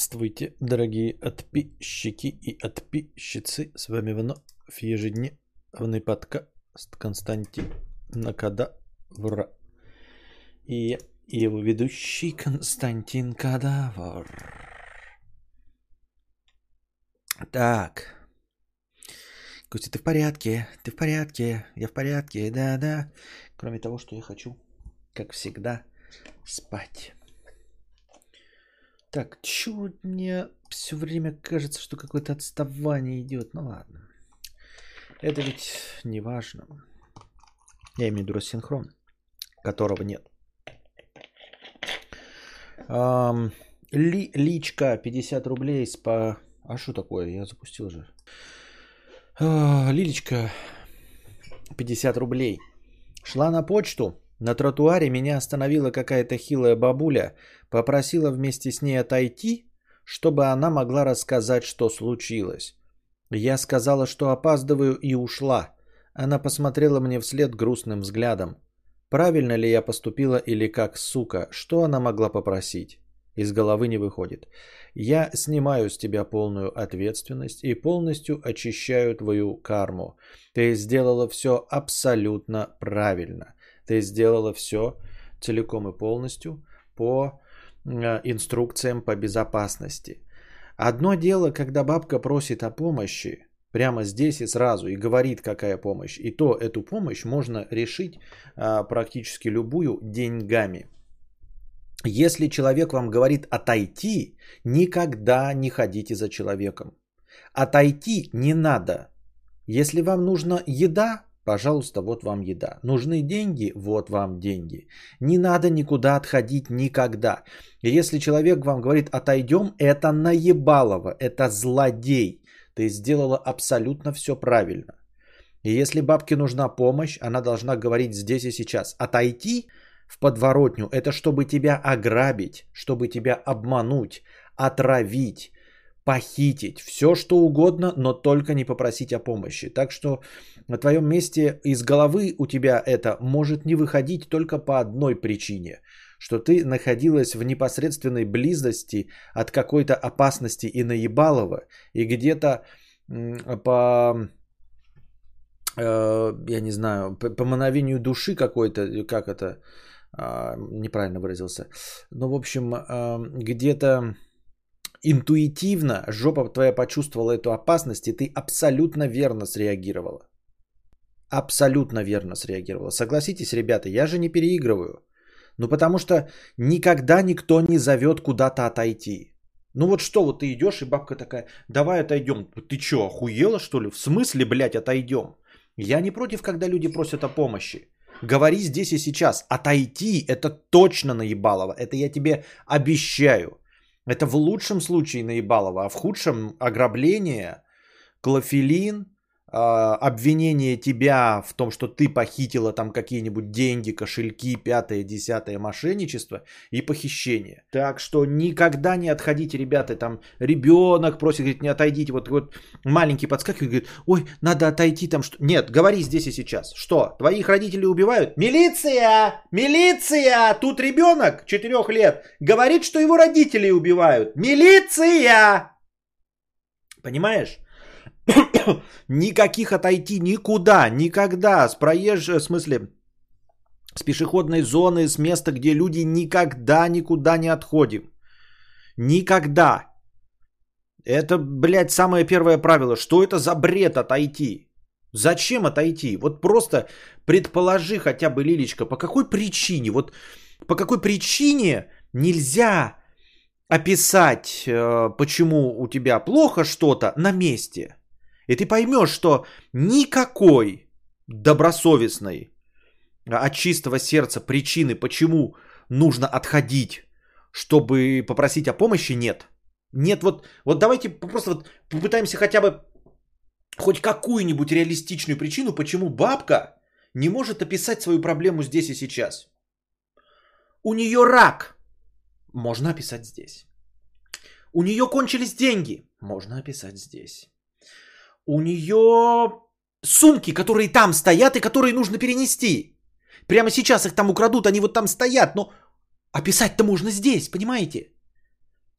Здравствуйте, дорогие подписчики и подписчицы. С вами вновь ежедневный подкаст Константин Накадавра. И его ведущий Константин Кадавр. Так. Костя, ты в порядке? Ты в порядке? Я в порядке, да-да. Кроме того, что я хочу, как всегда, спать. Так, чё мне все время кажется, что какое-то отставание идет. Ну ладно. Это ведь не важно. Я имею в виду рассинхрон, которого нет. Эм, ли, личка 50 рублей с по... А что такое? Я запустил же. А, Лилечка 50 рублей. Шла на почту. На тротуаре меня остановила какая-то хилая бабуля, попросила вместе с ней отойти, чтобы она могла рассказать, что случилось. Я сказала, что опаздываю и ушла. Она посмотрела мне вслед грустным взглядом. Правильно ли я поступила или как сука? Что она могла попросить? Из головы не выходит. Я снимаю с тебя полную ответственность и полностью очищаю твою карму. Ты сделала все абсолютно правильно. Ты сделала все целиком и полностью по э, инструкциям по безопасности. Одно дело, когда бабка просит о помощи, прямо здесь и сразу, и говорит, какая помощь. И то эту помощь можно решить а, практически любую деньгами. Если человек вам говорит отойти, никогда не ходите за человеком. Отойти не надо. Если вам нужна еда, Пожалуйста, вот вам еда. Нужны деньги? Вот вам деньги. Не надо никуда отходить никогда. Если человек вам говорит отойдем, это наебалово, это злодей. Ты сделала абсолютно все правильно. И если бабке нужна помощь, она должна говорить здесь и сейчас. Отойти в подворотню – это чтобы тебя ограбить, чтобы тебя обмануть, отравить, похитить, все что угодно, но только не попросить о помощи. Так что на твоем месте из головы у тебя это может не выходить только по одной причине, что ты находилась в непосредственной близости от какой-то опасности и наебалова, и где-то по э, я не знаю, по, мановению души какой-то, как это, э, неправильно выразился, ну, в общем, э, где-то интуитивно жопа твоя почувствовала эту опасность, и ты абсолютно верно среагировала. Абсолютно верно среагировала. Согласитесь, ребята, я же не переигрываю. Ну потому что никогда никто не зовет куда-то отойти. Ну вот что, вот ты идешь, и бабка такая, давай отойдем. Ты что, охуела что ли? В смысле, блядь, отойдем? Я не против, когда люди просят о помощи. Говори здесь и сейчас. Отойти, это точно наебалово. Это я тебе обещаю. Это в лучшем случае наебалово, а в худшем ограбление, клофелин, обвинение тебя в том, что ты похитила там какие-нибудь деньги, кошельки, пятое, десятое мошенничество и похищение. Так что никогда не отходите, ребята, там ребенок просит, говорит, не отойдите, вот, вот маленький подскакивает, говорит, ой, надо отойти там, что... Нет, говори здесь и сейчас. Что, твоих родителей убивают? Милиция! Милиция! Тут ребенок четырех лет говорит, что его родители убивают. Милиция! Понимаешь? Никаких отойти никуда, никогда. С проезжей, в смысле, с пешеходной зоны, с места, где люди никогда никуда не отходим. Никогда. Это, блядь, самое первое правило. Что это за бред отойти? Зачем отойти? Вот просто предположи хотя бы, Лилечка, по какой причине, вот по какой причине нельзя описать, э, почему у тебя плохо что-то на месте – и ты поймешь, что никакой добросовестной, от чистого сердца причины, почему нужно отходить, чтобы попросить о помощи, нет. Нет, вот, вот давайте просто вот попытаемся хотя бы хоть какую-нибудь реалистичную причину, почему бабка не может описать свою проблему здесь и сейчас. У нее рак. Можно описать здесь. У нее кончились деньги. Можно описать здесь у нее сумки, которые там стоят и которые нужно перенести. Прямо сейчас их там украдут, они вот там стоят, но описать-то можно здесь, понимаете?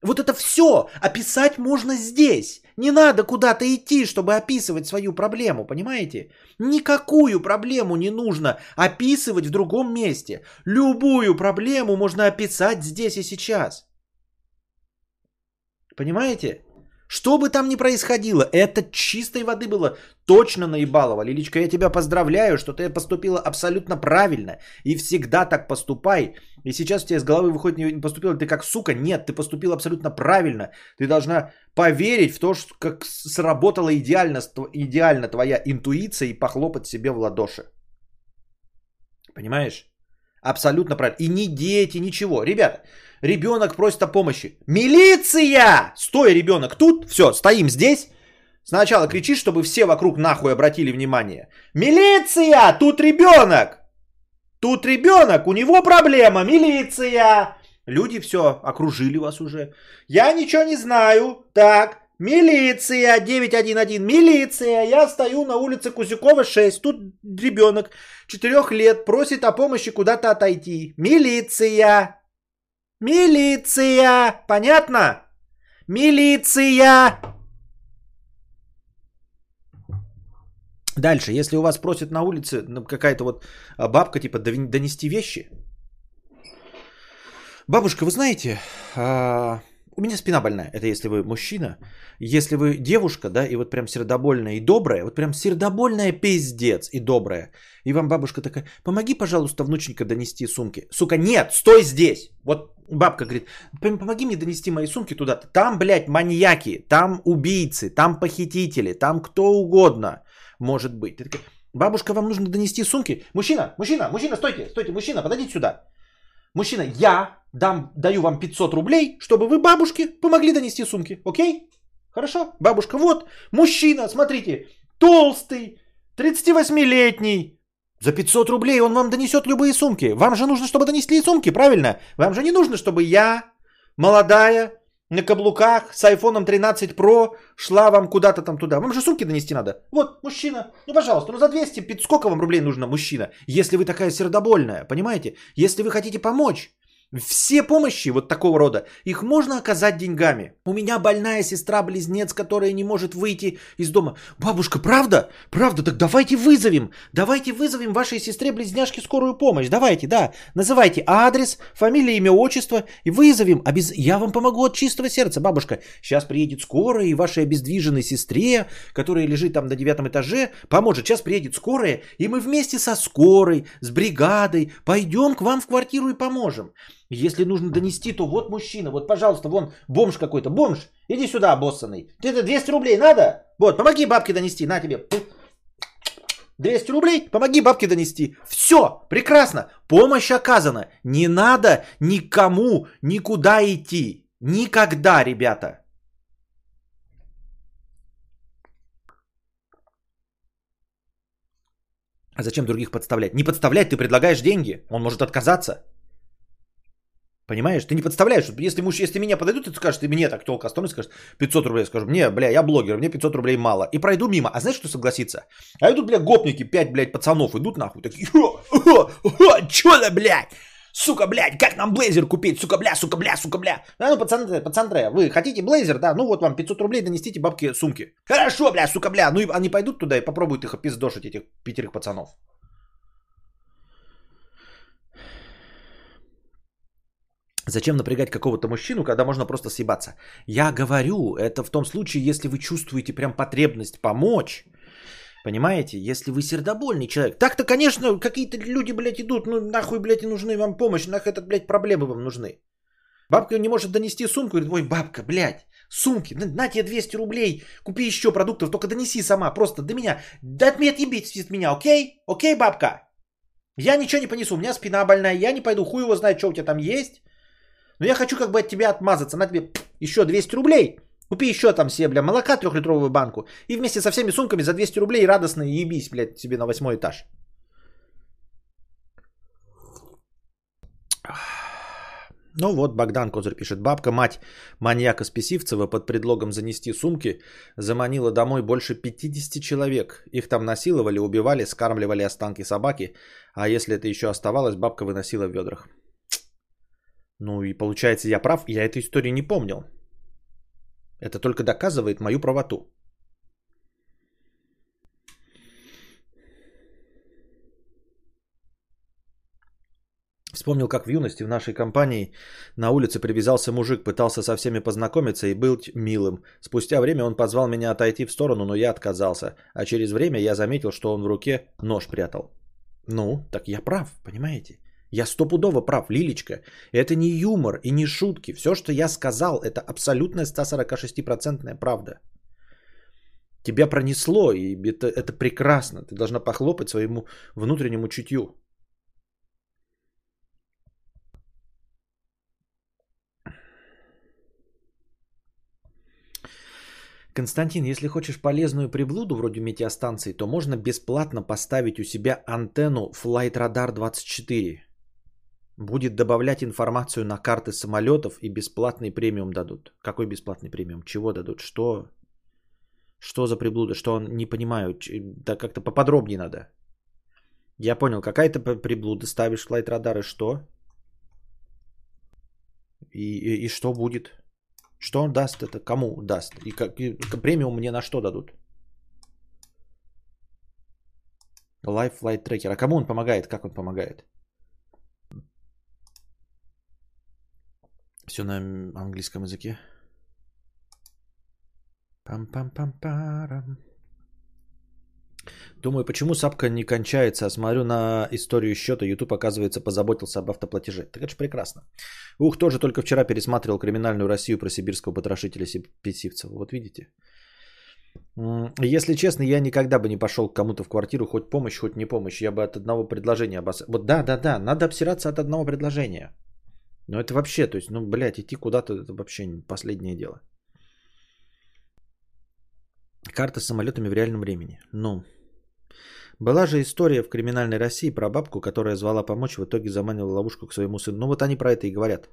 Вот это все описать можно здесь. Не надо куда-то идти, чтобы описывать свою проблему, понимаете? Никакую проблему не нужно описывать в другом месте. Любую проблему можно описать здесь и сейчас. Понимаете? Что бы там ни происходило, это чистой воды было точно наебалово. Лиличка, я тебя поздравляю, что ты поступила абсолютно правильно. И всегда так поступай. И сейчас у тебя из головы выходит, не поступила ты как сука. Нет, ты поступила абсолютно правильно. Ты должна поверить в то, что как сработала идеально, идеально твоя интуиция и похлопать себе в ладоши. Понимаешь? Абсолютно правильно. И не дети, ничего. Ребята, ребенок просит о помощи. Милиция! Стой, ребенок, тут. Все, стоим здесь. Сначала кричишь, чтобы все вокруг нахуй обратили внимание. Милиция! Тут ребенок! Тут ребенок, у него проблема, милиция! Люди все окружили вас уже. Я ничего не знаю. Так, милиция 911, милиция. Я стою на улице Кузякова 6. Тут ребенок 4 лет просит о помощи куда-то отойти. Милиция. Милиция! Понятно? Милиция! Дальше, если у вас просят на улице ну, какая-то вот а, бабка, типа, донести вещи. Бабушка, вы знаете, а, у меня спина больная. Это если вы мужчина. Если вы девушка, да, и вот прям сердобольная и добрая, вот прям сердобольная пиздец и добрая. И вам бабушка такая, помоги, пожалуйста, внученька донести сумки. Сука, нет, стой здесь. Вот бабка говорит, помоги мне донести мои сумки туда-то. Там, блядь, маньяки, там убийцы, там похитители, там кто угодно может быть. Такая, бабушка, вам нужно донести сумки. Мужчина, мужчина, мужчина, стойте, стойте, мужчина, подойдите сюда. Мужчина, я дам, даю вам 500 рублей, чтобы вы бабушке помогли донести сумки. Окей? Хорошо? Бабушка, вот, мужчина, смотрите, толстый, 38-летний, за 500 рублей он вам донесет любые сумки. Вам же нужно, чтобы донесли сумки, правильно? Вам же не нужно, чтобы я, молодая, на каблуках с iPhone 13 Pro шла вам куда-то там туда. Вам же сумки донести надо. Вот, мужчина, ну пожалуйста, ну за 200, 500, сколько вам рублей нужно, мужчина? Если вы такая сердобольная, понимаете? Если вы хотите помочь, все помощи вот такого рода, их можно оказать деньгами. У меня больная сестра-близнец, которая не может выйти из дома. Бабушка, правда? Правда? Так давайте вызовем. Давайте вызовем вашей сестре-близняшке скорую помощь. Давайте, да. Называйте адрес, фамилия, имя, отчество и вызовем. Обез... Я вам помогу от чистого сердца, бабушка. Сейчас приедет скорая и вашей обездвиженной сестре, которая лежит там на девятом этаже, поможет. Сейчас приедет скорая, и мы вместе со скорой, с бригадой пойдем к вам в квартиру и поможем. Если нужно донести, то вот мужчина, вот, пожалуйста, вон бомж какой-то, бомж, иди сюда, обоссанный. Ты это 200 рублей надо? Вот, помоги бабке донести, на тебе. 200 рублей, помоги бабке донести. Все, прекрасно, помощь оказана. Не надо никому никуда идти. Никогда, ребята. А зачем других подставлять? Не подставлять, ты предлагаешь деньги. Он может отказаться. Понимаешь? Ты не подставляешь, если муж, если меня подойдут, ты скажешь, ты мне так толка останови, скажешь 500 рублей, скажу, мне, бля, я блогер, мне 500 рублей мало. И пройду мимо. А знаешь, что согласится? А идут, бля, гопники, 5, блядь, пацанов идут нахуй, такие, чё да, блядь? Сука, блядь, как нам блейзер купить? Сука, бля, сука, бля, сука, бля. А ну, пацаны, пацаны, вы хотите блейзер, да? Ну вот вам 500 рублей, донесите бабки сумки. Хорошо, бля, сука, бля. Ну и они пойдут туда и попробуют их опиздошить, этих пятерых пацанов. Зачем напрягать какого-то мужчину, когда можно просто съебаться? Я говорю, это в том случае, если вы чувствуете прям потребность помочь. Понимаете? Если вы сердобольный человек. Так-то, конечно, какие-то люди, блядь, идут, ну нахуй, блядь, и нужны вам помощь, нахуй этот, блядь, проблемы вам нужны. Бабка не может донести сумку, говорит, ой, бабка, блядь, сумки, на, тебе 200 рублей, купи еще продуктов, только донеси сама, просто до меня. Да от меня отъебитесь от меня, окей? Окей, бабка? Я ничего не понесу, у меня спина больная, я не пойду, хуй его знает, что у тебя там есть. Но я хочу как бы от тебя отмазаться. На тебе еще 200 рублей. Купи еще там себе, бля, молока трехлитровую банку. И вместе со всеми сумками за 200 рублей радостно ебись, блядь, себе на восьмой этаж. Ну вот, Богдан Козырь пишет. Бабка, мать маньяка Списивцева под предлогом занести сумки заманила домой больше 50 человек. Их там насиловали, убивали, скармливали останки собаки. А если это еще оставалось, бабка выносила в ведрах. Ну и получается, я прав, я эту историю не помнил. Это только доказывает мою правоту. Вспомнил, как в юности в нашей компании на улице привязался мужик, пытался со всеми познакомиться и был милым. Спустя время он позвал меня отойти в сторону, но я отказался. А через время я заметил, что он в руке нож прятал. Ну, так я прав, понимаете? Я стопудово прав, Лилечка. Это не юмор и не шутки. Все, что я сказал, это абсолютная 146% правда. Тебя пронесло, и это, это прекрасно. Ты должна похлопать своему внутреннему чутью. Константин, если хочешь полезную приблуду вроде метеостанции, то можно бесплатно поставить у себя антенну Flight Radar 24. Будет добавлять информацию на карты самолетов и бесплатный премиум дадут. Какой бесплатный премиум? Чего дадут? Что? Что за приблуда? Что он не понимаю? Да как-то поподробнее надо. Я понял, какая-то приблуда ставишь Flight Radar и что? И, и, и что будет? Что он даст это? Кому даст? И, как, и премиум мне на что дадут? Life Flight Tracker. А кому он помогает? Как он помогает? Все на английском языке. Пам-пам-пам-парам. Думаю, почему сапка не кончается, а смотрю на историю счета, YouTube, оказывается, позаботился об автоплатеже. Так это же прекрасно. Ух, тоже только вчера пересматривал «Криминальную Россию» про сибирского потрошителя Песивцева. Вот видите? Если честно, я никогда бы не пошел к кому-то в квартиру, хоть помощь, хоть не помощь. Я бы от одного предложения обос... Вот да, да, да, надо обсираться от одного предложения. Но это вообще, то есть, ну, блядь, идти куда-то, это вообще последнее дело. Карта с самолетами в реальном времени. Ну, была же история в криминальной России про бабку, которая звала помочь, в итоге заманила ловушку к своему сыну. Ну вот они про это и говорят.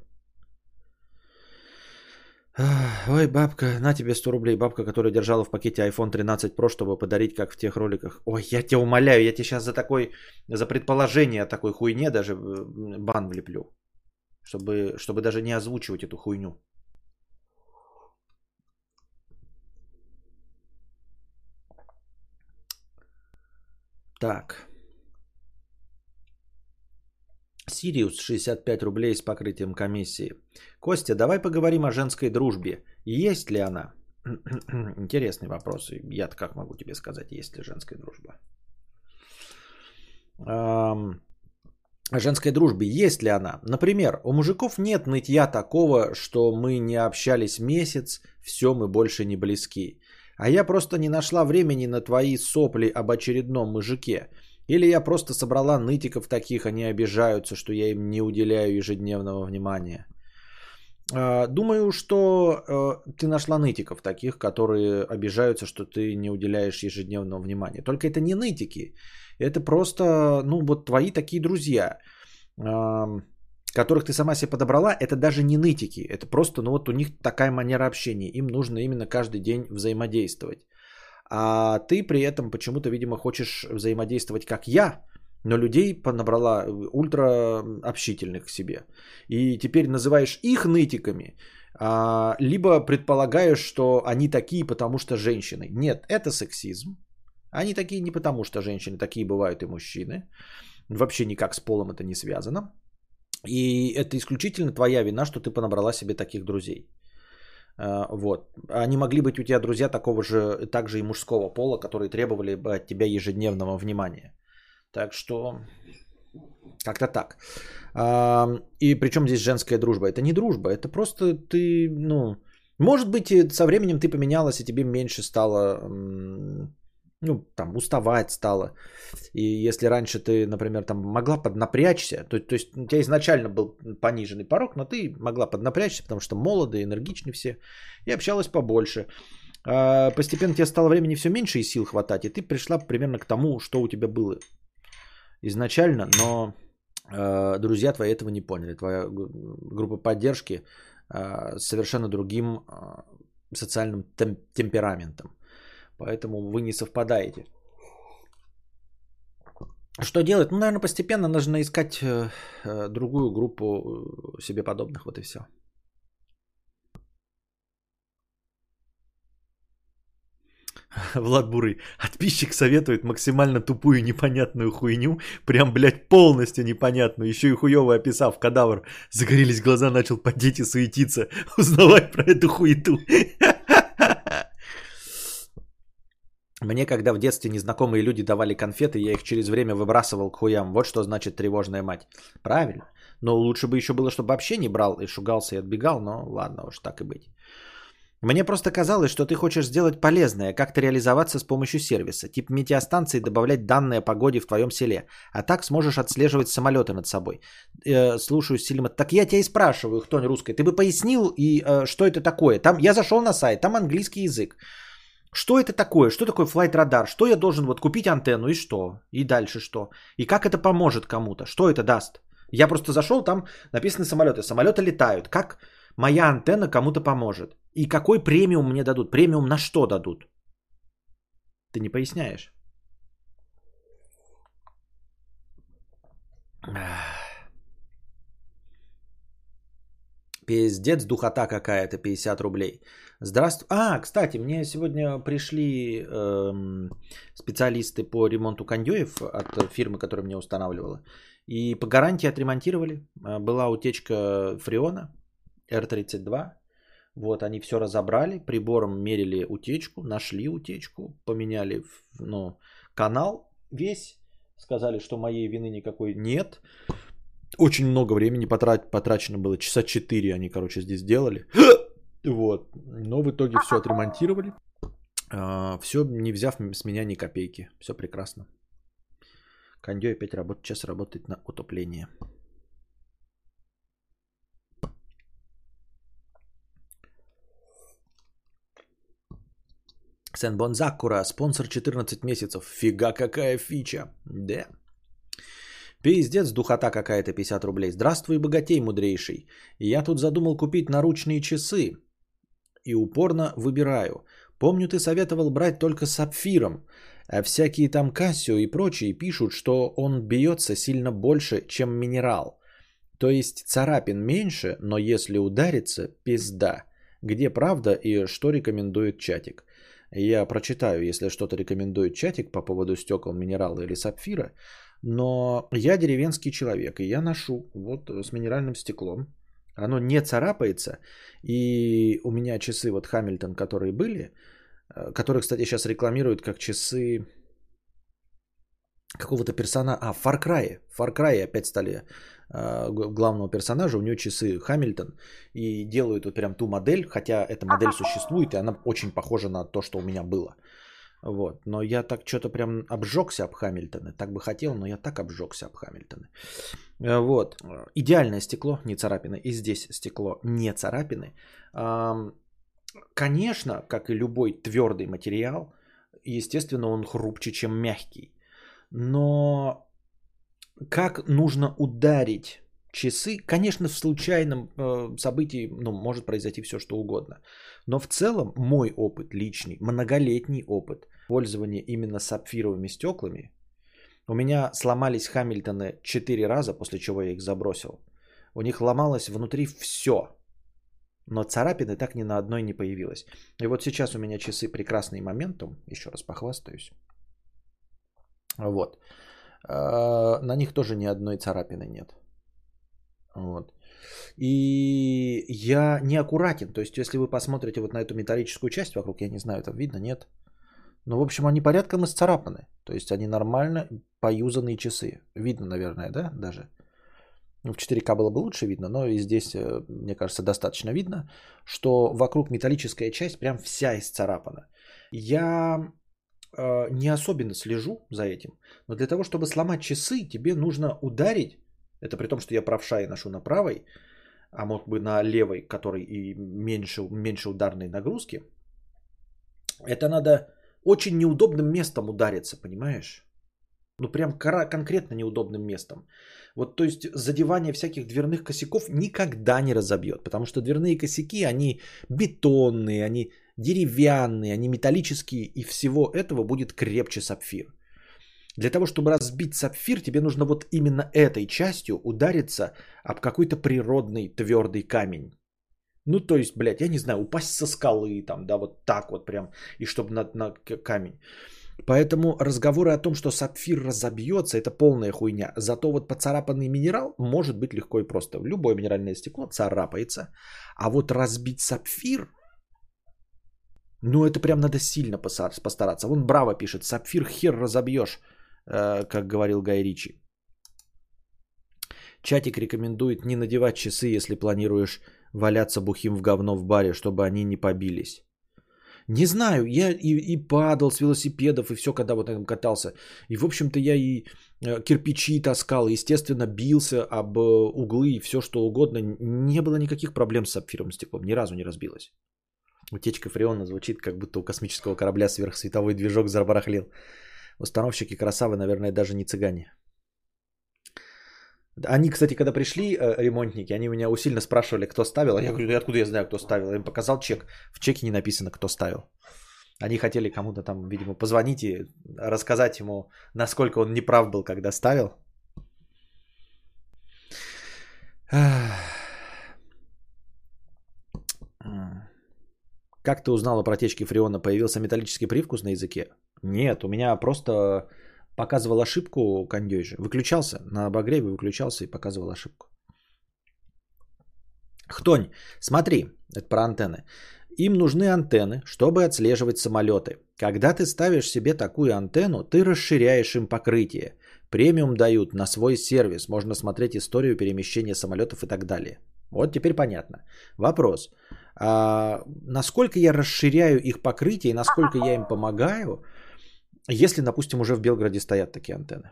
Ой, бабка, на тебе 100 рублей. Бабка, которая держала в пакете iPhone 13 Pro, чтобы подарить, как в тех роликах. Ой, я тебя умоляю, я тебе сейчас за такой, за предположение такой хуйне даже бан влеплю. Чтобы, чтобы даже не озвучивать эту хуйню. Так. Сириус 65 рублей с покрытием комиссии. Костя, давай поговорим о женской дружбе. Есть ли она? Интересный вопрос. Я-то как могу тебе сказать, есть ли женская дружба? О женской дружбе. Есть ли она? Например, у мужиков нет нытья такого, что мы не общались месяц, все, мы больше не близки. А я просто не нашла времени на твои сопли об очередном мужике. Или я просто собрала нытиков таких, они обижаются, что я им не уделяю ежедневного внимания. А, думаю, что э, ты нашла нытиков таких, которые обижаются, что ты не уделяешь ежедневного внимания. Только это не нытики. Это просто, ну, вот твои такие друзья которых ты сама себе подобрала, это даже не нытики. Это просто, ну вот у них такая манера общения. Им нужно именно каждый день взаимодействовать. А ты при этом почему-то, видимо, хочешь взаимодействовать как я, но людей понабрала ультра общительных к себе. И теперь называешь их нытиками, а, либо предполагаешь, что они такие, потому что женщины. Нет, это сексизм. Они такие не потому, что женщины, такие бывают и мужчины. Вообще никак с полом это не связано. И это исключительно твоя вина, что ты понабрала себе таких друзей. А, вот. Они могли быть у тебя друзья такого же, также и мужского пола, которые требовали бы от тебя ежедневного внимания. Так что как-то так. И причем здесь женская дружба? Это не дружба, это просто ты, ну, может быть, со временем ты поменялась, и тебе меньше стало ну, там, уставать стало. И если раньше ты, например, там могла поднапрячься, то, то есть у тебя изначально был пониженный порог, но ты могла поднапрячься, потому что молодые, энергичны все, и общалась побольше. А постепенно тебе стало времени все меньше и сил хватать, и ты пришла примерно к тому, что у тебя было изначально, но э, друзья твои этого не поняли. Твоя группа поддержки э, совершенно другим э, социальным тем- темпераментом. Поэтому вы не совпадаете. Что делать? Ну, наверное, постепенно нужно искать э, э, другую группу э, себе подобных, вот и все. Влад Бурый. Подписчик советует максимально тупую непонятную хуйню. Прям, блядь, полностью непонятную. Еще и хуево описав кадавр. Загорелись глаза, начал подеть и суетиться. Узнавать про эту хуету. Мне, когда в детстве незнакомые люди давали конфеты, я их через время выбрасывал к хуям. Вот что значит тревожная мать. Правильно. Но лучше бы еще было, чтобы вообще не брал и шугался и отбегал. Но ладно уж, так и быть. Мне просто казалось, что ты хочешь сделать полезное, как-то реализоваться с помощью сервиса, тип метеостанции добавлять данные о погоде в твоем селе, а так сможешь отслеживать самолеты над собой. Э, слушаю, Сильма, так я тебя и спрашиваю, кто русской, ты бы пояснил, и э, что это такое? Там, я зашел на сайт, там английский язык. Что это такое? Что такое Flight Radar? Что я должен вот купить антенну и что? И дальше что? И как это поможет кому-то? Что это даст? Я просто зашел, там написаны самолеты. Самолеты летают. Как моя антенна кому-то поможет? И какой премиум мне дадут? Премиум на что дадут? Ты не поясняешь. Пиздец, духота какая-то, 50 рублей. Здравствуй. А, кстати, мне сегодня пришли эм, специалисты по ремонту кондеев от фирмы, которая мне устанавливала. И по гарантии отремонтировали. Э, была утечка фреона R32. Вот, они все разобрали, прибором мерили утечку, нашли утечку, поменяли ну, канал весь, сказали, что моей вины никакой нет. Очень много времени потрат, потрачено было, часа 4 они, короче, здесь делали. Вот, но в итоге все отремонтировали. А, все, не взяв с меня ни копейки. Все прекрасно. Кондей опять работает, сейчас работает на утопление. Сенбон Закура, спонсор 14 месяцев. Фига какая фича. Да. Пиздец, духота какая-то 50 рублей. Здравствуй, богатей мудрейший. Я тут задумал купить наручные часы. И упорно выбираю. Помню, ты советовал брать только с сапфиром. А всякие там Кассио и прочие пишут, что он бьется сильно больше, чем минерал. То есть царапин меньше, но если ударится, пизда. Где правда и что рекомендует чатик? Я прочитаю, если что-то рекомендует чатик по поводу стекол, минерала или сапфира. Но я деревенский человек, и я ношу вот с минеральным стеклом. Оно не царапается. И у меня часы вот Хамильтон, которые были, э, которые, кстати, сейчас рекламируют как часы какого-то персонажа. А, Far Cry. Far Cry опять стали э, главного персонажа, у него часы Хамильтон. И делают вот прям ту модель, хотя эта модель существует, и она очень похожа на то, что у меня было. Вот. Но я так что-то прям обжегся об Хамильтоны. Так бы хотел, но я так обжегся об Хамильтоны. Э, вот. Идеальное стекло, не царапины. И здесь стекло не царапины. Конечно, как и любой твердый материал, естественно, он хрупче, чем мягкий. Но как нужно ударить часы, конечно, в случайном э, событии ну, может произойти все, что угодно. Но в целом мой опыт личный, многолетний опыт пользования именно сапфировыми стеклами, у меня сломались Хамильтоны 4 раза, после чего я их забросил. У них ломалось внутри все. Но царапины так ни на одной не появилось. И вот сейчас у меня часы прекрасный моментум. Еще раз похвастаюсь. Вот. А, на них тоже ни одной царапины нет. Вот. И я неаккуратен. То есть, если вы посмотрите вот на эту металлическую часть вокруг, я не знаю, это видно, нет. Но, в общем, они порядком исцарапаны. То есть, они нормально поюзанные часы. Видно, наверное, да, даже. В 4К было бы лучше видно, но и здесь, э, мне кажется, достаточно видно, что вокруг металлическая часть прям вся исцарапана. Я э, не особенно слежу за этим, но для того, чтобы сломать часы, тебе нужно ударить это при том, что я правша и ношу на правой, а мог бы на левой, который и меньше, меньше ударной нагрузки. Это надо очень неудобным местом удариться, понимаешь? Ну прям конкретно неудобным местом. Вот то есть задевание всяких дверных косяков никогда не разобьет, потому что дверные косяки, они бетонные, они деревянные, они металлические, и всего этого будет крепче сапфир. Для того, чтобы разбить сапфир, тебе нужно вот именно этой частью удариться об какой-то природный твердый камень. Ну, то есть, блядь, я не знаю, упасть со скалы, там, да, вот так вот прям, и чтобы на, на камень. Поэтому разговоры о том, что сапфир разобьется, это полная хуйня. Зато вот поцарапанный минерал может быть легко и просто. Любое минеральное стекло царапается. А вот разбить сапфир, ну это прям надо сильно постараться. Вон Браво пишет, сапфир хер разобьешь, как говорил Гай Ричи. Чатик рекомендует не надевать часы, если планируешь валяться бухим в говно в баре, чтобы они не побились. Не знаю, я и, и падал с велосипедов, и все, когда вот там катался. И, в общем-то, я и э, кирпичи таскал, естественно, бился об э, углы и все, что угодно. Не было никаких проблем с сапфировым стеклом, ни разу не разбилось. Утечка фреона звучит, как будто у космического корабля сверхсветовой движок забарахлил. Установщики красавы, наверное, даже не цыгане. Они, кстати, когда пришли, э, ремонтники, они меня усиленно спрашивали, кто ставил. Я говорю, откуда я знаю, кто ставил. Я им показал чек. В чеке не написано, кто ставил. Они хотели кому-то там, видимо, позвонить и рассказать ему, насколько он неправ был, когда ставил. Как ты узнала про течки фреона? Появился металлический привкус на языке? Нет, у меня просто показывал ошибку кондей же. Выключался на обогреве, выключался и показывал ошибку. Хтонь, смотри, это про антенны. Им нужны антенны, чтобы отслеживать самолеты. Когда ты ставишь себе такую антенну, ты расширяешь им покрытие. Премиум дают на свой сервис. Можно смотреть историю перемещения самолетов и так далее. Вот теперь понятно. Вопрос. А, насколько я расширяю их покрытие и насколько я им помогаю, если, допустим, уже в Белграде стоят такие антенны.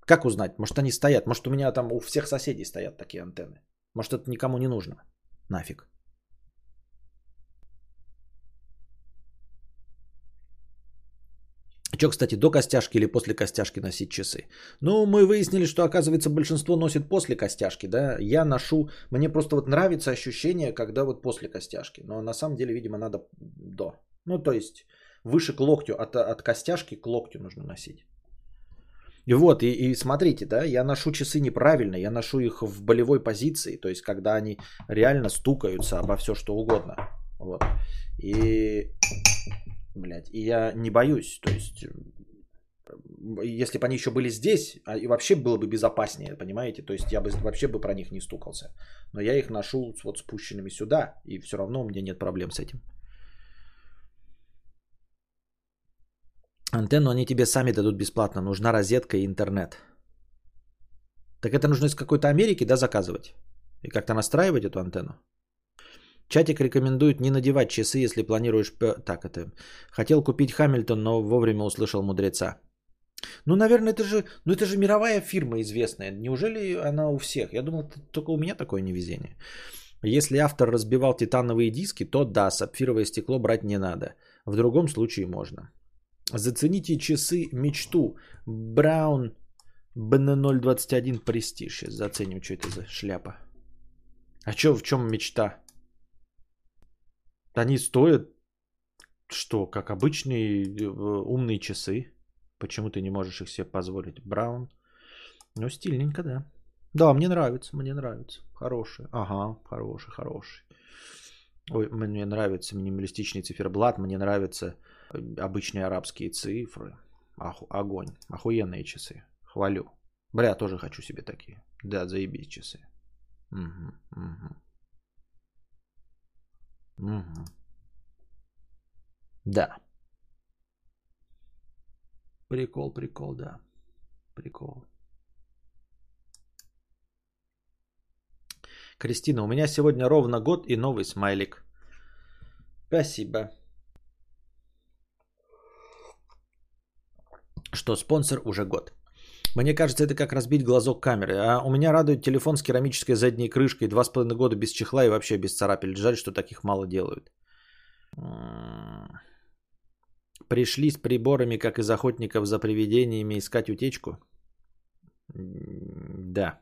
Как узнать? Может, они стоят? Может, у меня там у всех соседей стоят такие антенны? Может, это никому не нужно? Нафиг. Что, кстати, до костяшки или после костяшки носить часы? Ну, мы выяснили, что, оказывается, большинство носит после костяшки, да. Я ношу, мне просто вот нравится ощущение, когда вот после костяшки. Но на самом деле, видимо, надо до. Ну, то есть, выше к локтю, от, от костяшки к локтю нужно носить. И вот, и, и смотрите, да, я ношу часы неправильно, я ношу их в болевой позиции, то есть когда они реально стукаются обо все, что угодно. Вот. И, блядь, и я не боюсь, то есть, если бы они еще были здесь, а, и вообще было бы безопаснее, понимаете, то есть я бы вообще бы про них не стукался. Но я их ношу вот спущенными сюда, и все равно у меня нет проблем с этим. Антенну они тебе сами дадут бесплатно. Нужна розетка и интернет. Так это нужно из какой-то Америки, да, заказывать? И как-то настраивать эту антенну? Чатик рекомендует не надевать часы, если планируешь... Так, это... Хотел купить Хамильтон, но вовремя услышал мудреца. Ну, наверное, это же, ну, это же мировая фирма известная. Неужели она у всех? Я думал, только у меня такое невезение. Если автор разбивал титановые диски, то да, сапфировое стекло брать не надо. В другом случае можно. Зацените часы мечту. Браун BN021 Престиж. Сейчас заценим, что это за шляпа. А что, в чем мечта? Они стоят, что, как обычные э, умные часы. Почему ты не можешь их себе позволить? Браун. Ну, стильненько, да. Да, мне нравится, мне нравится. Хороший. Ага, хороший, хороший. Ой, мне нравится минималистичный циферблат, мне нравятся обычные арабские цифры. Оху, огонь. Охуенные часы. Хвалю. Бля, тоже хочу себе такие. Да, заебись часы. Угу, угу. Угу. Да. Прикол, прикол, да. Прикол. Кристина, у меня сегодня ровно год и новый смайлик. Спасибо. Что спонсор уже год. Мне кажется, это как разбить глазок камеры. А у меня радует телефон с керамической задней крышкой. Два с половиной года без чехла и вообще без царапель. Жаль, что таких мало делают. Пришли с приборами, как из охотников за привидениями, искать утечку? Да.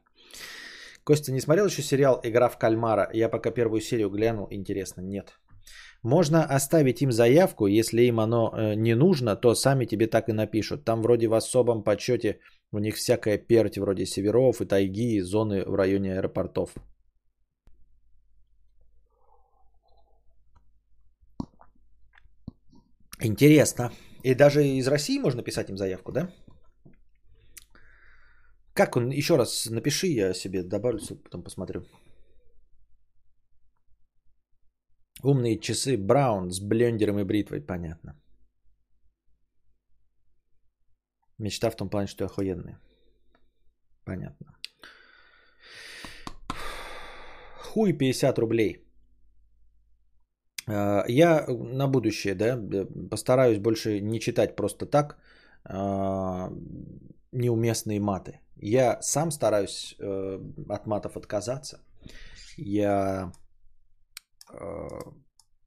Костя, не смотрел еще сериал «Игра в кальмара»? Я пока первую серию глянул. Интересно, нет. Можно оставить им заявку, если им оно э, не нужно, то сами тебе так и напишут. Там вроде в особом подсчете у них всякая перть вроде северов и тайги, и зоны в районе аэропортов. Интересно. И даже из России можно писать им заявку, да? Как он? Еще раз напиши, я себе добавлю, потом посмотрю. Умные часы Браун с блендером и бритвой, понятно. Мечта в том плане, что охуенные. Понятно. Хуй 50 рублей. А, я на будущее, да, постараюсь больше не читать просто так а, неуместные маты. Я сам стараюсь э, от матов отказаться. Я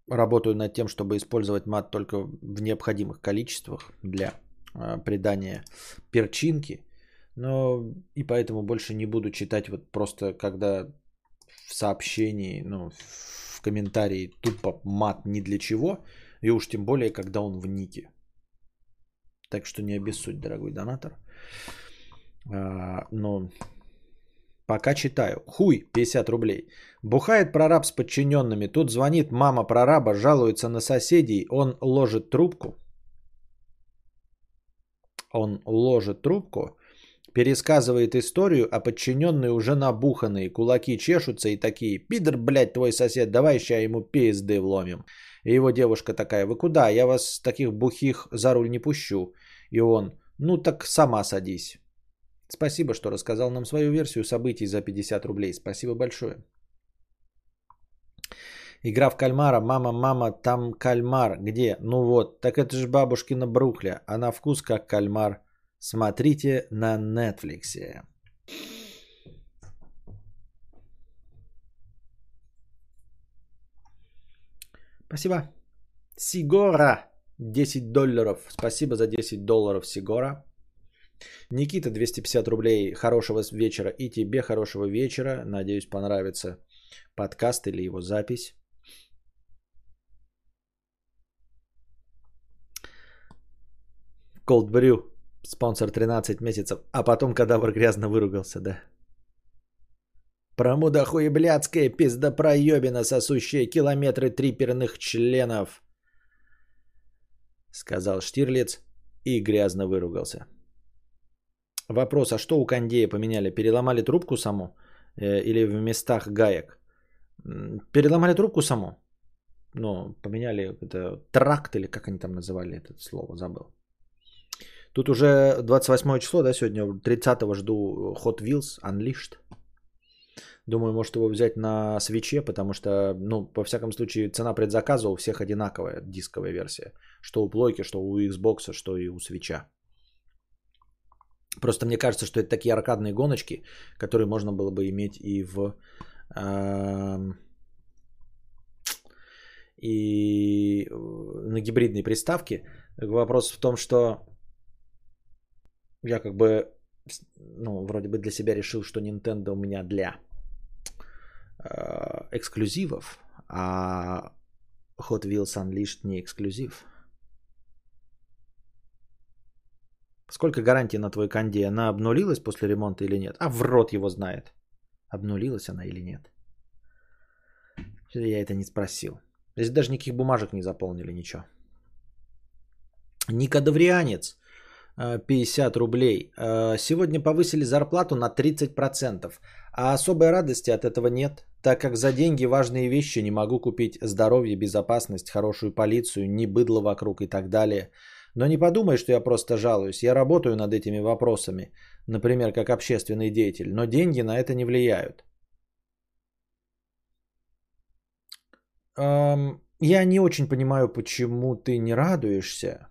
работаю над тем, чтобы использовать мат только в необходимых количествах для э, придания перчинки. Но и поэтому больше не буду читать вот просто когда в сообщении, ну, в комментарии тупо мат ни для чего. И уж тем более, когда он в нике. Так что не обессудь, дорогой донатор. А, но пока читаю. Хуй, 50 рублей. Бухает прораб с подчиненными. Тут звонит мама прораба, жалуется на соседей. Он ложит трубку. Он ложит трубку, пересказывает историю, а подчиненные уже набуханные, кулаки чешутся и такие, пидор, блядь, твой сосед, давай ща ему пизды вломим. И его девушка такая, вы куда, я вас таких бухих за руль не пущу. И он, ну так сама садись. Спасибо, что рассказал нам свою версию событий за 50 рублей. Спасибо большое. Игра в кальмара. Мама, мама, там кальмар. Где? Ну вот, так это же бабушкина брухля. А на вкус как кальмар. Смотрите на Netflix. Спасибо. Сигора. 10 долларов. Спасибо за 10 долларов, Сигора. Никита, 250 рублей. Хорошего вечера. И тебе хорошего вечера. Надеюсь, понравится подкаст или его запись. Cold Brew. Спонсор 13 месяцев. А потом кадавр грязно выругался, да. Хуеблядская пизда проебина, сосущая километры триперных членов. Сказал Штирлиц и грязно выругался. Вопрос, а что у кондея поменяли? Переломали трубку само э, или в местах гаек? Переломали трубку само. Ну, поменяли это тракт или как они там называли это слово, забыл. Тут уже 28 число, да, сегодня 30-го жду Hot Wheels Unleashed. Думаю, может его взять на свече, потому что, ну, по всяком случае, цена предзаказа у всех одинаковая, дисковая версия. Что у плойки, что у Xbox, что и у свеча. Просто мне кажется, что это такие аркадные гоночки, которые можно было бы иметь и в... Э, и на гибридной приставке. Вопрос в том, что я как бы, ну, вроде бы для себя решил, что Nintendo у меня для э, эксклюзивов, а Hot Wheels Unleashed не эксклюзив. Сколько гарантии на твой канди? Она обнулилась после ремонта или нет? А в рот его знает. Обнулилась она или нет? Я это не спросил. Здесь даже никаких бумажек не заполнили, ничего. Никодаврианец. 50 рублей. Э, сегодня повысили зарплату на 30%. А особой радости от этого нет, так как за деньги важные вещи не могу купить. Здоровье, безопасность, хорошую полицию, не быдло вокруг и так далее. Но не подумай, что я просто жалуюсь. Я работаю над этими вопросами, например, как общественный деятель, но деньги на это не влияют. Я не очень понимаю, почему ты не радуешься.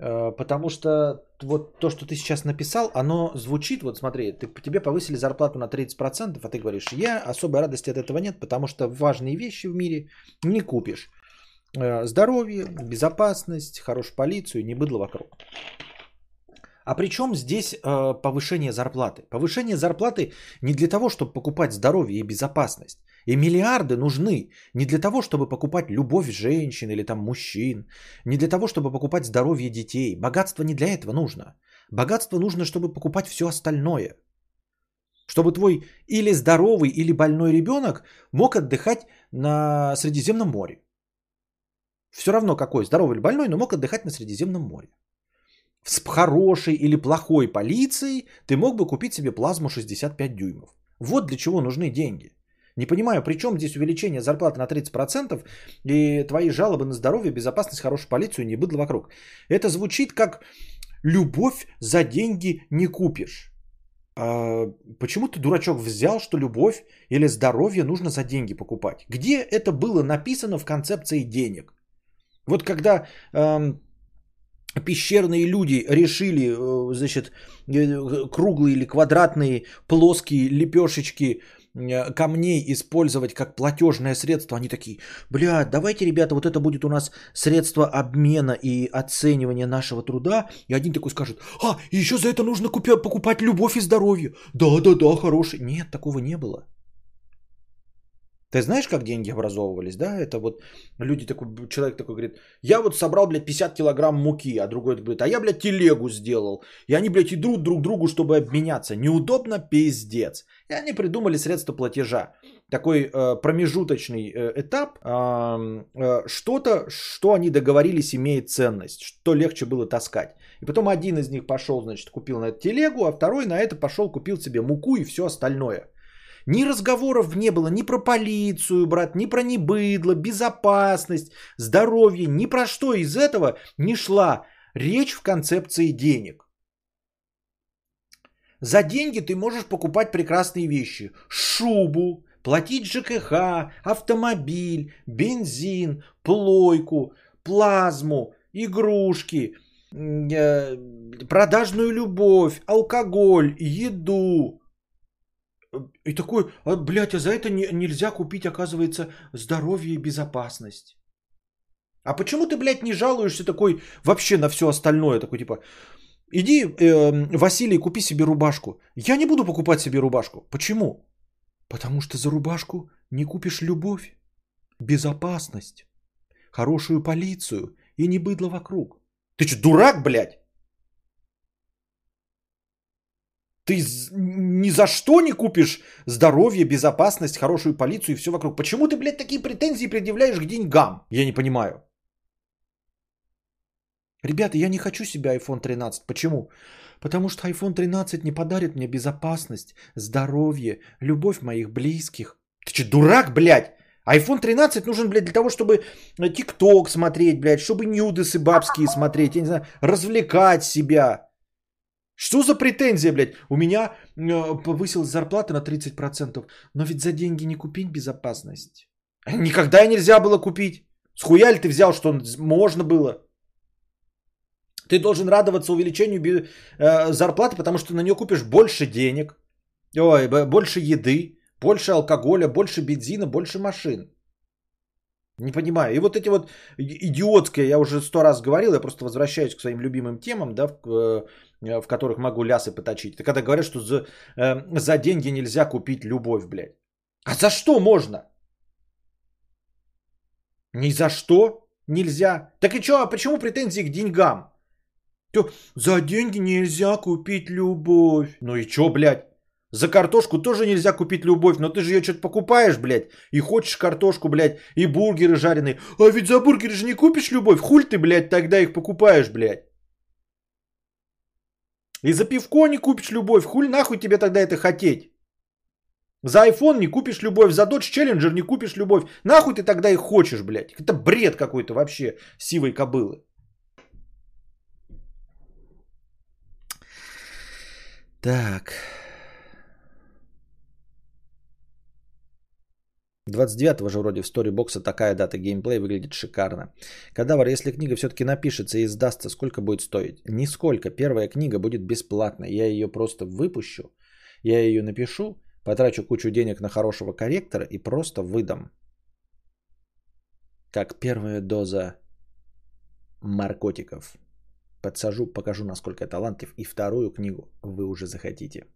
Э, потому что вот то, что ты сейчас написал, оно звучит, вот смотри, ты, тебе повысили зарплату на 30%, а ты говоришь, я особой радости от этого нет, потому что важные вещи в мире не купишь. Э, здоровье, безопасность, хорошую полицию, не быдло вокруг. А при чем здесь э, повышение зарплаты? Повышение зарплаты не для того, чтобы покупать здоровье и безопасность. И миллиарды нужны не для того, чтобы покупать любовь женщин или там мужчин, не для того, чтобы покупать здоровье детей. Богатство не для этого нужно. Богатство нужно, чтобы покупать все остальное. Чтобы твой или здоровый, или больной ребенок мог отдыхать на Средиземном море. Все равно какой, здоровый или больной, но мог отдыхать на Средиземном море. С хорошей или плохой полицией ты мог бы купить себе плазму 65 дюймов. Вот для чего нужны деньги. Не понимаю, при чем здесь увеличение зарплаты на 30% и твои жалобы на здоровье, безопасность, хорошую полицию не быдло вокруг. Это звучит как любовь за деньги не купишь. А почему ты, дурачок, взял, что любовь или здоровье нужно за деньги покупать? Где это было написано в концепции денег? Вот когда эм, пещерные люди решили, э, значит, э, круглые или квадратные плоские лепешечки Э, камней использовать как платежное средство, они такие, бля, давайте, ребята, вот это будет у нас средство обмена и оценивания нашего труда. И один такой скажет, а, еще за это нужно купи- покупать любовь и здоровье. Да-да-да, хороший. Нет, такого не было. Ты знаешь, как деньги образовывались, да? Это вот люди такой, человек такой говорит, я вот собрал, блядь, 50 килограмм муки, а другой говорит, а я, блядь, телегу сделал. И они, блядь, идут друг другу, чтобы обменяться. Неудобно, пиздец. И они придумали средства платежа. Такой э, промежуточный э, этап. Э, э, что-то, что они договорились, имеет ценность. Что легче было таскать. И потом один из них пошел, значит, купил на эту телегу, а второй на это пошел, купил себе муку и все остальное. Ни разговоров не было ни про полицию, брат, ни про небыдло, безопасность, здоровье, ни про что из этого не шла речь в концепции денег. За деньги ты можешь покупать прекрасные вещи. Шубу, платить ЖКХ, автомобиль, бензин, плойку, плазму, игрушки, э, продажную любовь, алкоголь, еду, и такой, а, блядь, а за это не, нельзя купить, оказывается, здоровье и безопасность. А почему ты, блядь, не жалуешься такой вообще на все остальное? Такой типа, иди, э, Василий, купи себе рубашку. Я не буду покупать себе рубашку. Почему? Потому что за рубашку не купишь любовь, безопасность, хорошую полицию и не быдло вокруг. Ты что, дурак, блядь? Ты ни за что не купишь здоровье, безопасность, хорошую полицию и все вокруг. Почему ты, блядь, такие претензии предъявляешь к деньгам? Я не понимаю. Ребята, я не хочу себе iPhone 13. Почему? Потому что iPhone 13 не подарит мне безопасность, здоровье, любовь моих близких. Ты что, дурак, блядь? iPhone 13 нужен, блядь, для того, чтобы ТикТок смотреть, блядь, чтобы нюдесы бабские смотреть, я не знаю, развлекать себя. Что за претензия, блядь? У меня э, повысилась зарплата на 30%, но ведь за деньги не купить безопасность. Никогда нельзя было купить. Схуя ли ты взял, что можно было? Ты должен радоваться увеличению э, зарплаты, потому что на нее купишь больше денег, ой, больше еды, больше алкоголя, больше бензина, больше машин. Не понимаю. И вот эти вот идиотские, я уже сто раз говорил, я просто возвращаюсь к своим любимым темам, да, в, э, в которых могу лясы поточить. Это когда говорят, что за, э, за деньги нельзя купить любовь, блядь. А за что можно? Ни за что нельзя. Так и что, а почему претензии к деньгам? То, за деньги нельзя купить любовь. Ну и что, блядь? За картошку тоже нельзя купить любовь, но ты же ее что-то покупаешь, блядь, и хочешь картошку, блядь, и бургеры жареные. А ведь за бургеры же не купишь любовь, хуль ты, блядь, тогда их покупаешь, блядь. И за пивко не купишь любовь, хуль нахуй тебе тогда это хотеть. За iPhone не купишь любовь, за Dodge Challenger не купишь любовь. Нахуй ты тогда их хочешь, блядь. Это бред какой-то вообще сивой кобылы. Так. 29-го же вроде в сторибокса такая дата геймплей выглядит шикарно. Кадавр, если книга все-таки напишется и издастся, сколько будет стоить? Нисколько. Первая книга будет бесплатна. Я ее просто выпущу, я ее напишу, потрачу кучу денег на хорошего корректора и просто выдам. Как первая доза наркотиков. Подсажу, покажу, насколько я талантлив. И вторую книгу вы уже захотите.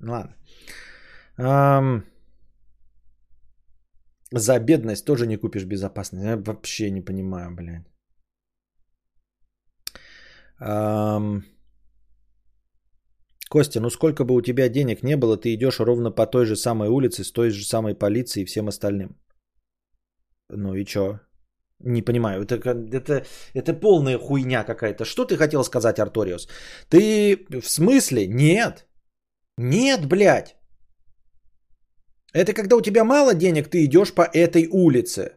Ну ладно. Um, за бедность тоже не купишь безопасность. Я вообще не понимаю, блядь. Um, Костя, ну сколько бы у тебя денег не было, ты идешь ровно по той же самой улице, с той же самой полицией и всем остальным. Ну и чё? Не понимаю, это, это, это полная хуйня какая-то. Что ты хотел сказать, Арториус? Ты в смысле? Нет. Нет, блядь. Это когда у тебя мало денег, ты идешь по этой улице.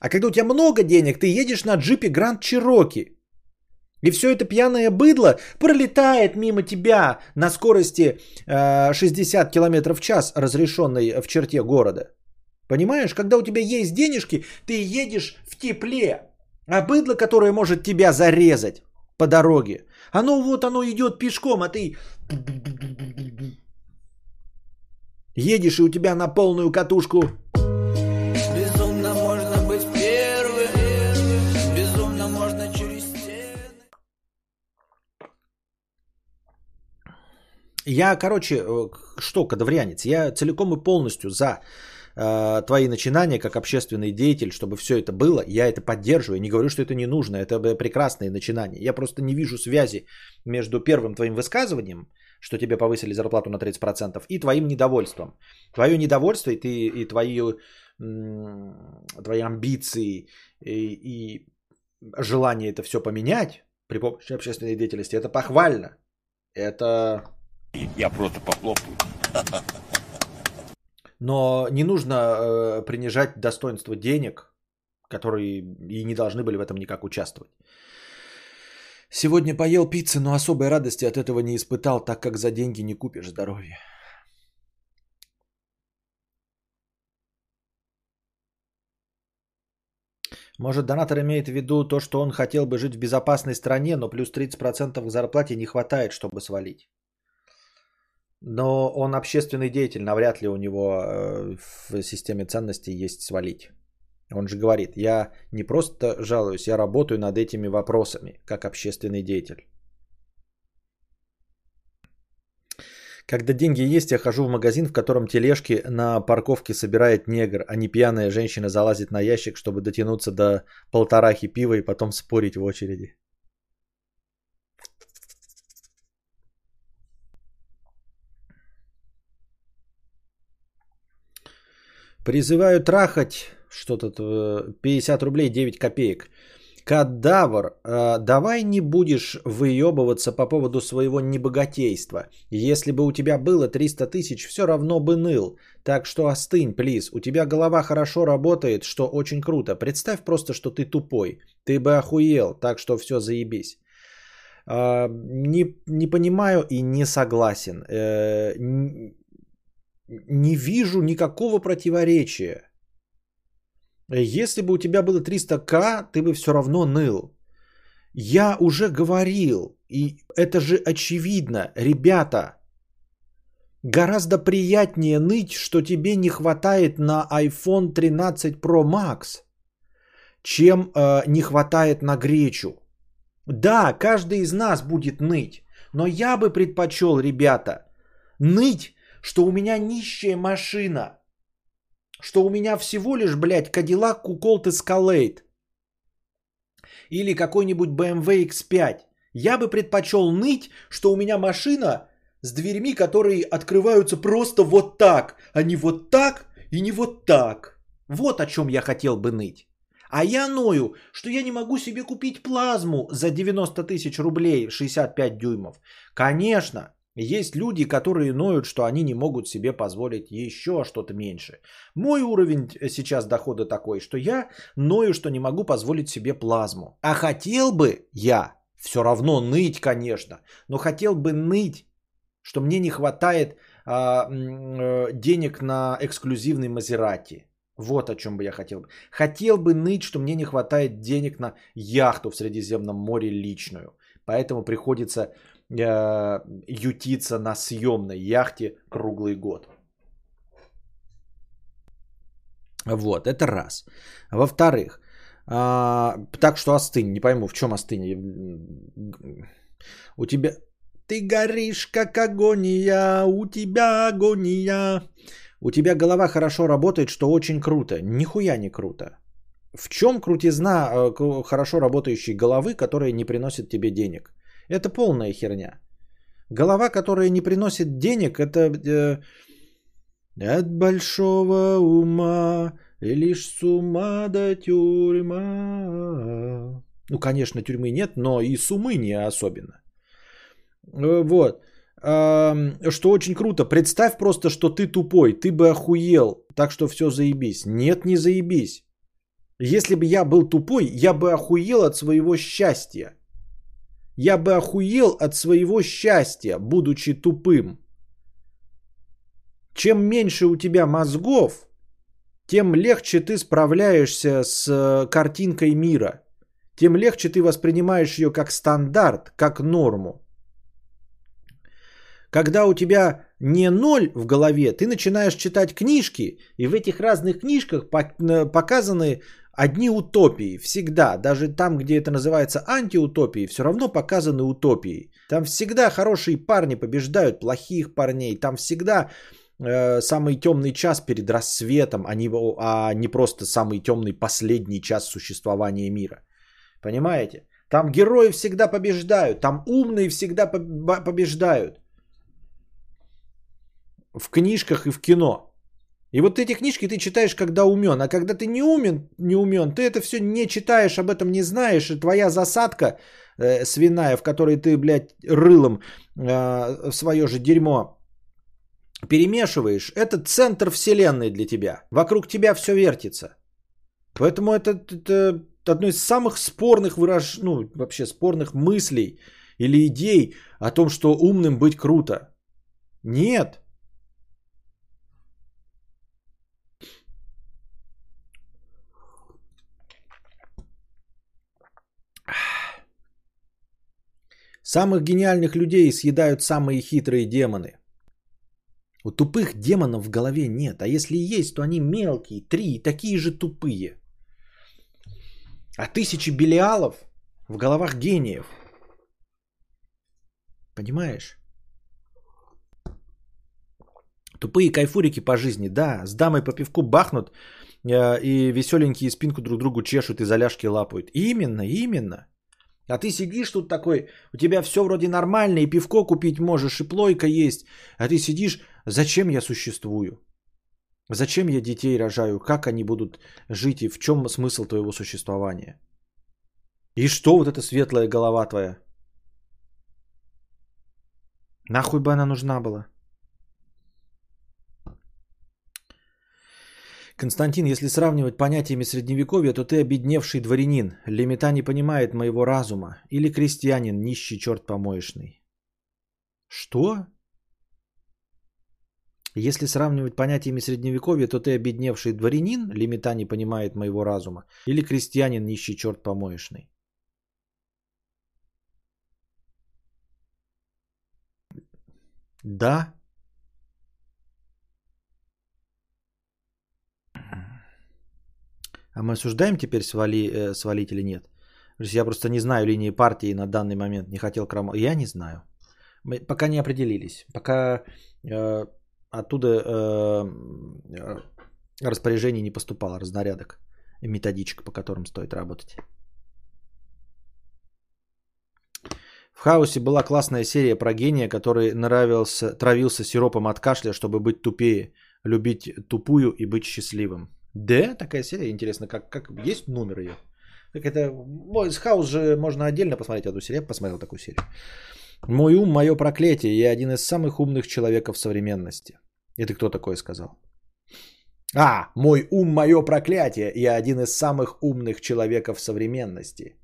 А когда у тебя много денег, ты едешь на джипе Гранд Чироки. И все это пьяное быдло пролетает мимо тебя на скорости э, 60 км в час, разрешенной в черте города. Понимаешь, когда у тебя есть денежки, ты едешь в тепле. А быдло, которое может тебя зарезать по дороге, оно вот оно идет пешком, а ты едешь и у тебя на полную катушку Я, короче, э, что, кадаврианец, я целиком и полностью за э, твои начинания как общественный деятель, чтобы все это было. Я это поддерживаю. Не говорю, что это не нужно. Это прекрасные начинания. Я просто не вижу связи между первым твоим высказыванием, что тебе повысили зарплату на 30%, и твоим недовольством. Твое недовольство и, ты, и твои, твои амбиции и, и желание это все поменять при помощи общественной деятельности, это похвально. Это я просто похлопаю. Но не нужно э, принижать достоинство денег, которые и не должны были в этом никак участвовать. Сегодня поел пиццы, но особой радости от этого не испытал, так как за деньги не купишь здоровье. Может, донатор имеет в виду то, что он хотел бы жить в безопасной стране, но плюс 30% к зарплате не хватает, чтобы свалить. Но он общественный деятель, навряд ли у него э, в системе ценностей есть свалить. Он же говорит, я не просто жалуюсь, я работаю над этими вопросами, как общественный деятель. Когда деньги есть, я хожу в магазин, в котором тележки на парковке собирает негр, а не пьяная женщина залазит на ящик, чтобы дотянуться до полторахи пива и потом спорить в очереди. Призываю трахать что-то 50 рублей 9 копеек. Кадавр, э, давай не будешь выебываться по поводу своего небогатейства. Если бы у тебя было 300 тысяч, все равно бы ныл. Так что остынь, плиз. У тебя голова хорошо работает, что очень круто. Представь просто, что ты тупой. Ты бы охуел, так что все заебись. Э, не, не понимаю и не согласен. Э, не вижу никакого противоречия. Если бы у тебя было 300к, ты бы все равно ныл. Я уже говорил, и это же очевидно, ребята, гораздо приятнее ныть, что тебе не хватает на iPhone 13 Pro Max, чем э, не хватает на гречу. Да, каждый из нас будет ныть, но я бы предпочел, ребята, ныть что у меня нищая машина, что у меня всего лишь, блядь, Cadillac Colt Escalade или какой-нибудь BMW X5. Я бы предпочел ныть, что у меня машина с дверьми, которые открываются просто вот так, а не вот так и не вот так. Вот о чем я хотел бы ныть. А я ною, что я не могу себе купить плазму за 90 тысяч рублей 65 дюймов. Конечно, есть люди, которые ноют, что они не могут себе позволить еще что-то меньше. Мой уровень сейчас дохода такой, что я ною, что не могу позволить себе плазму. А хотел бы я, все равно ныть, конечно, но хотел бы ныть, что мне не хватает а, э, денег на эксклюзивный Мазерати. Вот о чем бы я хотел. Хотел бы ныть, что мне не хватает денег на яхту в Средиземном море личную. Поэтому приходится э, ютиться на съемной яхте круглый год. Вот, это раз. Во-вторых, А, так что остынь. Не пойму, в чем остынь. У тебя... Ты горишь, как агония, у тебя агония. У тебя голова хорошо работает, что очень круто. Нихуя не круто. В чем крутизна э, хорошо работающей головы, которая не приносит тебе денег? Это полная херня. Голова, которая не приносит денег, это э, от большого ума лишь с ума до тюрьма. Ну, конечно, тюрьмы нет, но и сумы не особенно. Э, вот. Что очень круто. Представь просто, что ты тупой. Ты бы охуел. Так что все заебись. Нет, не заебись. Если бы я был тупой, я бы охуел от своего счастья. Я бы охуел от своего счастья, будучи тупым. Чем меньше у тебя мозгов, тем легче ты справляешься с э, картинкой мира. Тем легче ты воспринимаешь ее как стандарт, как норму. Когда у тебя не ноль в голове, ты начинаешь читать книжки, и в этих разных книжках показаны одни утопии. Всегда, даже там, где это называется антиутопией, все равно показаны утопии. Там всегда хорошие парни побеждают плохих парней. Там всегда э, самый темный час перед рассветом, а не, а не просто самый темный последний час существования мира. Понимаете? Там герои всегда побеждают, там умные всегда побеждают в книжках и в кино. И вот эти книжки ты читаешь, когда умен. А когда ты не умен, не умен, ты это все не читаешь, об этом не знаешь. И твоя засадка э, свиная, в которой ты, блядь, рылом э, свое же дерьмо перемешиваешь, это центр вселенной для тебя. Вокруг тебя все вертится. Поэтому это, это одно из самых спорных выраж... ну, вообще спорных мыслей или идей о том, что умным быть круто. Нет. Самых гениальных людей съедают самые хитрые демоны. У тупых демонов в голове нет. А если и есть, то они мелкие, три, такие же тупые. А тысячи белиалов в головах гениев. Понимаешь? Тупые кайфурики по жизни, да, с дамой по пивку бахнут э, и веселенькие спинку друг другу чешут и заляжки лапают. Именно, именно. А ты сидишь тут такой, у тебя все вроде нормально, и пивко купить можешь, и плойка есть. А ты сидишь, зачем я существую? Зачем я детей рожаю? Как они будут жить и в чем смысл твоего существования? И что вот эта светлая голова твоя? Нахуй бы она нужна была? Константин, если сравнивать понятиями средневековья, то ты обедневший дворянин. Лемета не понимает моего разума. Или крестьянин, нищий черт помоечный. Что? Если сравнивать понятиями средневековья, то ты обедневший дворянин, лимита не понимает моего разума, или крестьянин, нищий черт помоечный. Да, А мы осуждаем теперь свали, э, свалить или нет? Я просто не знаю линии партии на данный момент, не хотел крамол. Я не знаю. Мы пока не определились. Пока э, оттуда э, распоряжение не поступало, разнарядок методичек, по которым стоит работать. В Хаосе была классная серия про гения, который нравился, травился сиропом от кашля, чтобы быть тупее, любить тупую и быть счастливым. Да, такая серия, интересно, как, как есть номер ее? Как это, с Хаус же можно отдельно посмотреть эту серию, я посмотрел такую серию. Мой ум, мое проклятие, я один из самых умных человеков современности. Это кто такое сказал? А, мой ум, мое проклятие, я один из самых умных человеков современности.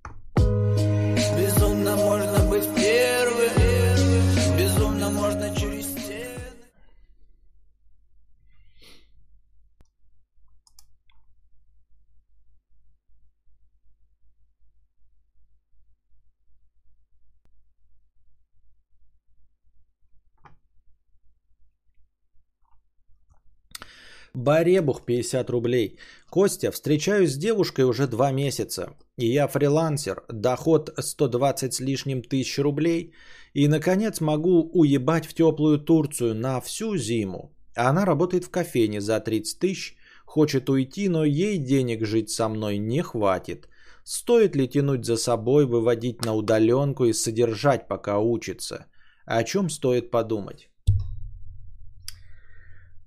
Баребух 50 рублей. Костя, встречаюсь с девушкой уже два месяца. Я фрилансер, доход 120 с лишним тысяч рублей. И, наконец, могу уебать в теплую Турцию на всю зиму. Она работает в кофейне за 30 тысяч, хочет уйти, но ей денег жить со мной не хватит. Стоит ли тянуть за собой, выводить на удаленку и содержать, пока учится? О чем стоит подумать?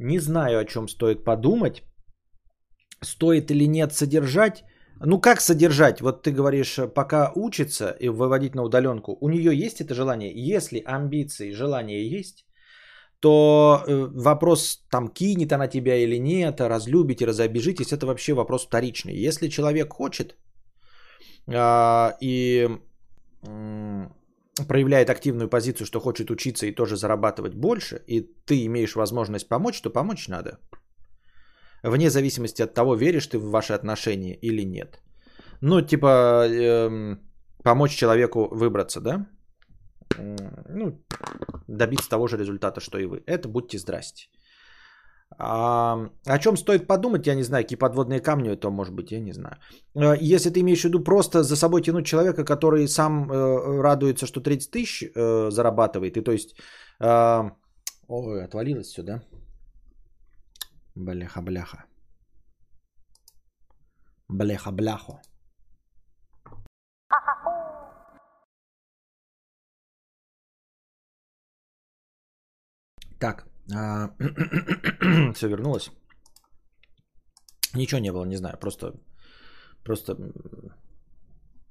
Не знаю, о чем стоит подумать. Стоит или нет содержать. Ну как содержать? Вот ты говоришь, пока учится и выводить на удаленку. У нее есть это желание? Если амбиции, желание есть, то э, вопрос, там, кинет она тебя или нет, разлюбите, разобежитесь, это вообще вопрос вторичный. Если человек хочет э, и э, проявляет активную позицию, что хочет учиться и тоже зарабатывать больше, и ты имеешь возможность помочь, то помочь надо. Вне зависимости от того, веришь ты в ваши отношения или нет. Ну, типа, э, помочь человеку выбраться, да? ну, добиться того же результата, что и вы. Это будьте здрасте. А, о чем стоит подумать, я не знаю, какие подводные камни это может быть, я не знаю. А, если ты имеешь в виду просто за собой тянуть человека, который сам э, радуется, что 30 тысяч э, зарабатывает, и то есть... Э, ой, отвалилось все, да? Бляха-бляха. Бляха-бляхо. Так, все вернулось. Ничего не было, не знаю, просто, просто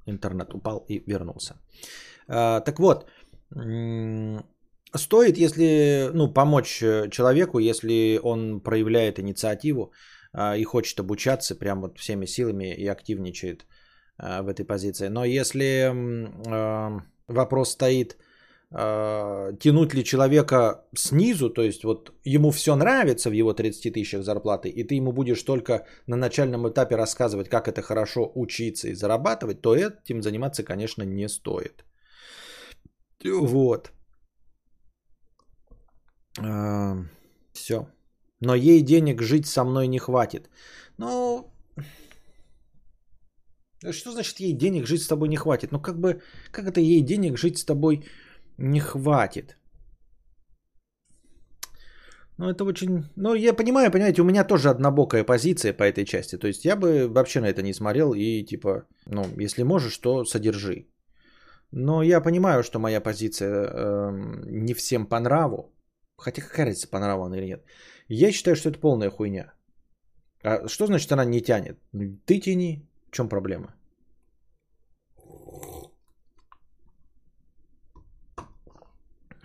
интернет упал и вернулся. А, так вот, стоит, если, ну, помочь человеку, если он проявляет инициативу а, и хочет обучаться прям вот всеми силами и активничает в этой позиции. Но если вопрос стоит э, тянуть ли человека снизу, то есть вот ему все нравится в его 30 тысячах зарплаты, и ты ему будешь только на начальном этапе рассказывать, как это хорошо учиться и зарабатывать, то этим заниматься, конечно, не стоит. Вот. Э, все. Но ей денег жить со мной не хватит. Ну, что значит ей денег жить с тобой не хватит? Ну как бы, как это ей денег жить с тобой не хватит. Ну, это очень... Ну, я понимаю, понимаете, у меня тоже однобокая позиция по этой части. То есть я бы вообще на это не смотрел и типа, ну, если можешь, то содержи. Но я понимаю, что моя позиция э, не всем по нраву. Хотя какая разница, по нраву она или нет. Я считаю, что это полная хуйня. А что значит она не тянет? Ты тяни. В чем проблема?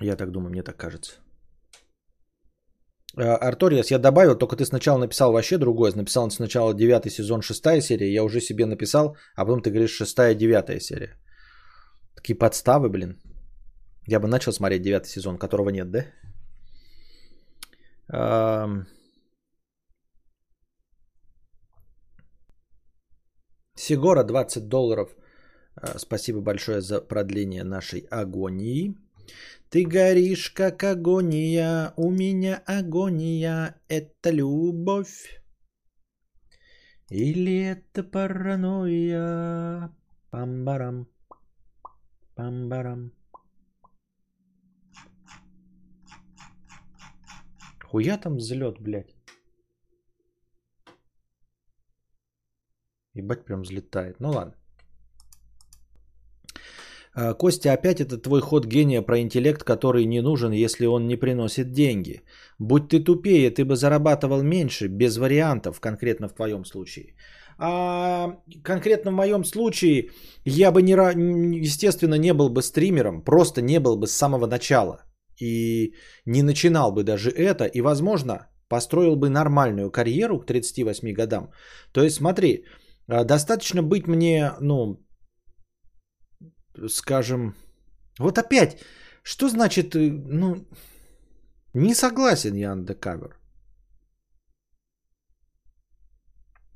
Я так думаю, мне так кажется. А, Арториас, я добавил, только ты сначала написал вообще другое. Написал сначала 9 сезон, 6 серия. Я уже себе написал, а потом ты говоришь 6-9 серия. Такие подставы, блин. Я бы начал смотреть 9 сезон, которого нет, да? Сигора 20 долларов. А, спасибо большое за продление нашей агонии. Ты горишь, как агония, у меня агония, это любовь. Или это паранойя? Памбарам, памбарам. Хуя там взлет, блядь. Ебать, прям взлетает. Ну ладно. А, Костя, опять это твой ход гения про интеллект, который не нужен, если он не приносит деньги. Будь ты тупее, ты бы зарабатывал меньше, без вариантов, конкретно в твоем случае. А конкретно в моем случае я бы, не, естественно, не был бы стримером, просто не был бы с самого начала. И не начинал бы даже это, и, возможно, построил бы нормальную карьеру к 38 годам. То есть, смотри, а, достаточно быть мне, ну, скажем, вот опять, что значит, э, ну, не согласен я undercover.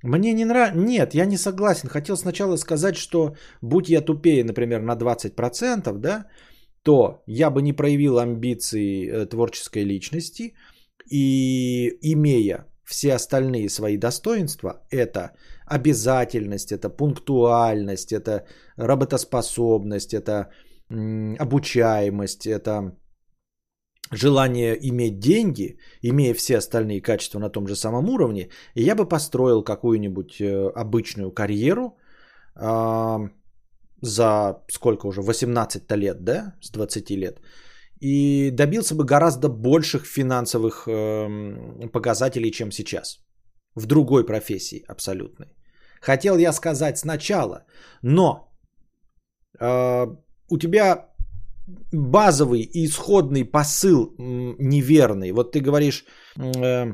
Мне не нравится. Нет, я не согласен. Хотел сначала сказать, что будь я тупее, например, на 20%, да, то я бы не проявил амбиции э, творческой личности и имея все остальные свои достоинства, это обязательность, это пунктуальность, это работоспособность, это обучаемость, это желание иметь деньги, имея все остальные качества на том же самом уровне, и я бы построил какую-нибудь э, обычную карьеру э, за сколько уже, 18 лет, да, с 20 лет, и добился бы гораздо больших финансовых э, показателей, чем сейчас. В другой профессии абсолютной. Хотел я сказать сначала, но э, у тебя базовый и исходный посыл неверный. Вот ты говоришь, э,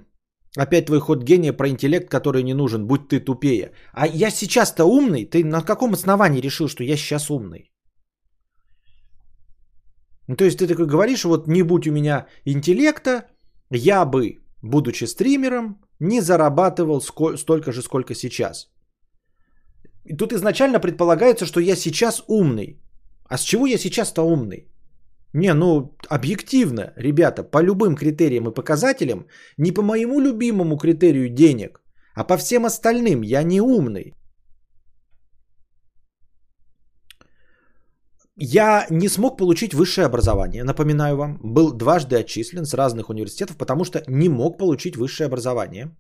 опять твой ход гения про интеллект, который не нужен, будь ты тупее. А я сейчас-то умный, ты на каком основании решил, что я сейчас умный? Ну, то есть ты такой говоришь, вот не будь у меня интеллекта, я бы, будучи стримером, не зарабатывал сколь, столько же, сколько сейчас. И тут изначально предполагается, что я сейчас умный. А с чего я сейчас-то умный? Не, ну, объективно, ребята, по любым критериям и показателям, не по моему любимому критерию денег, а по всем остальным я не умный. Я не смог получить высшее образование, напоминаю вам. Был дважды отчислен с разных университетов, потому что не мог получить высшее образование.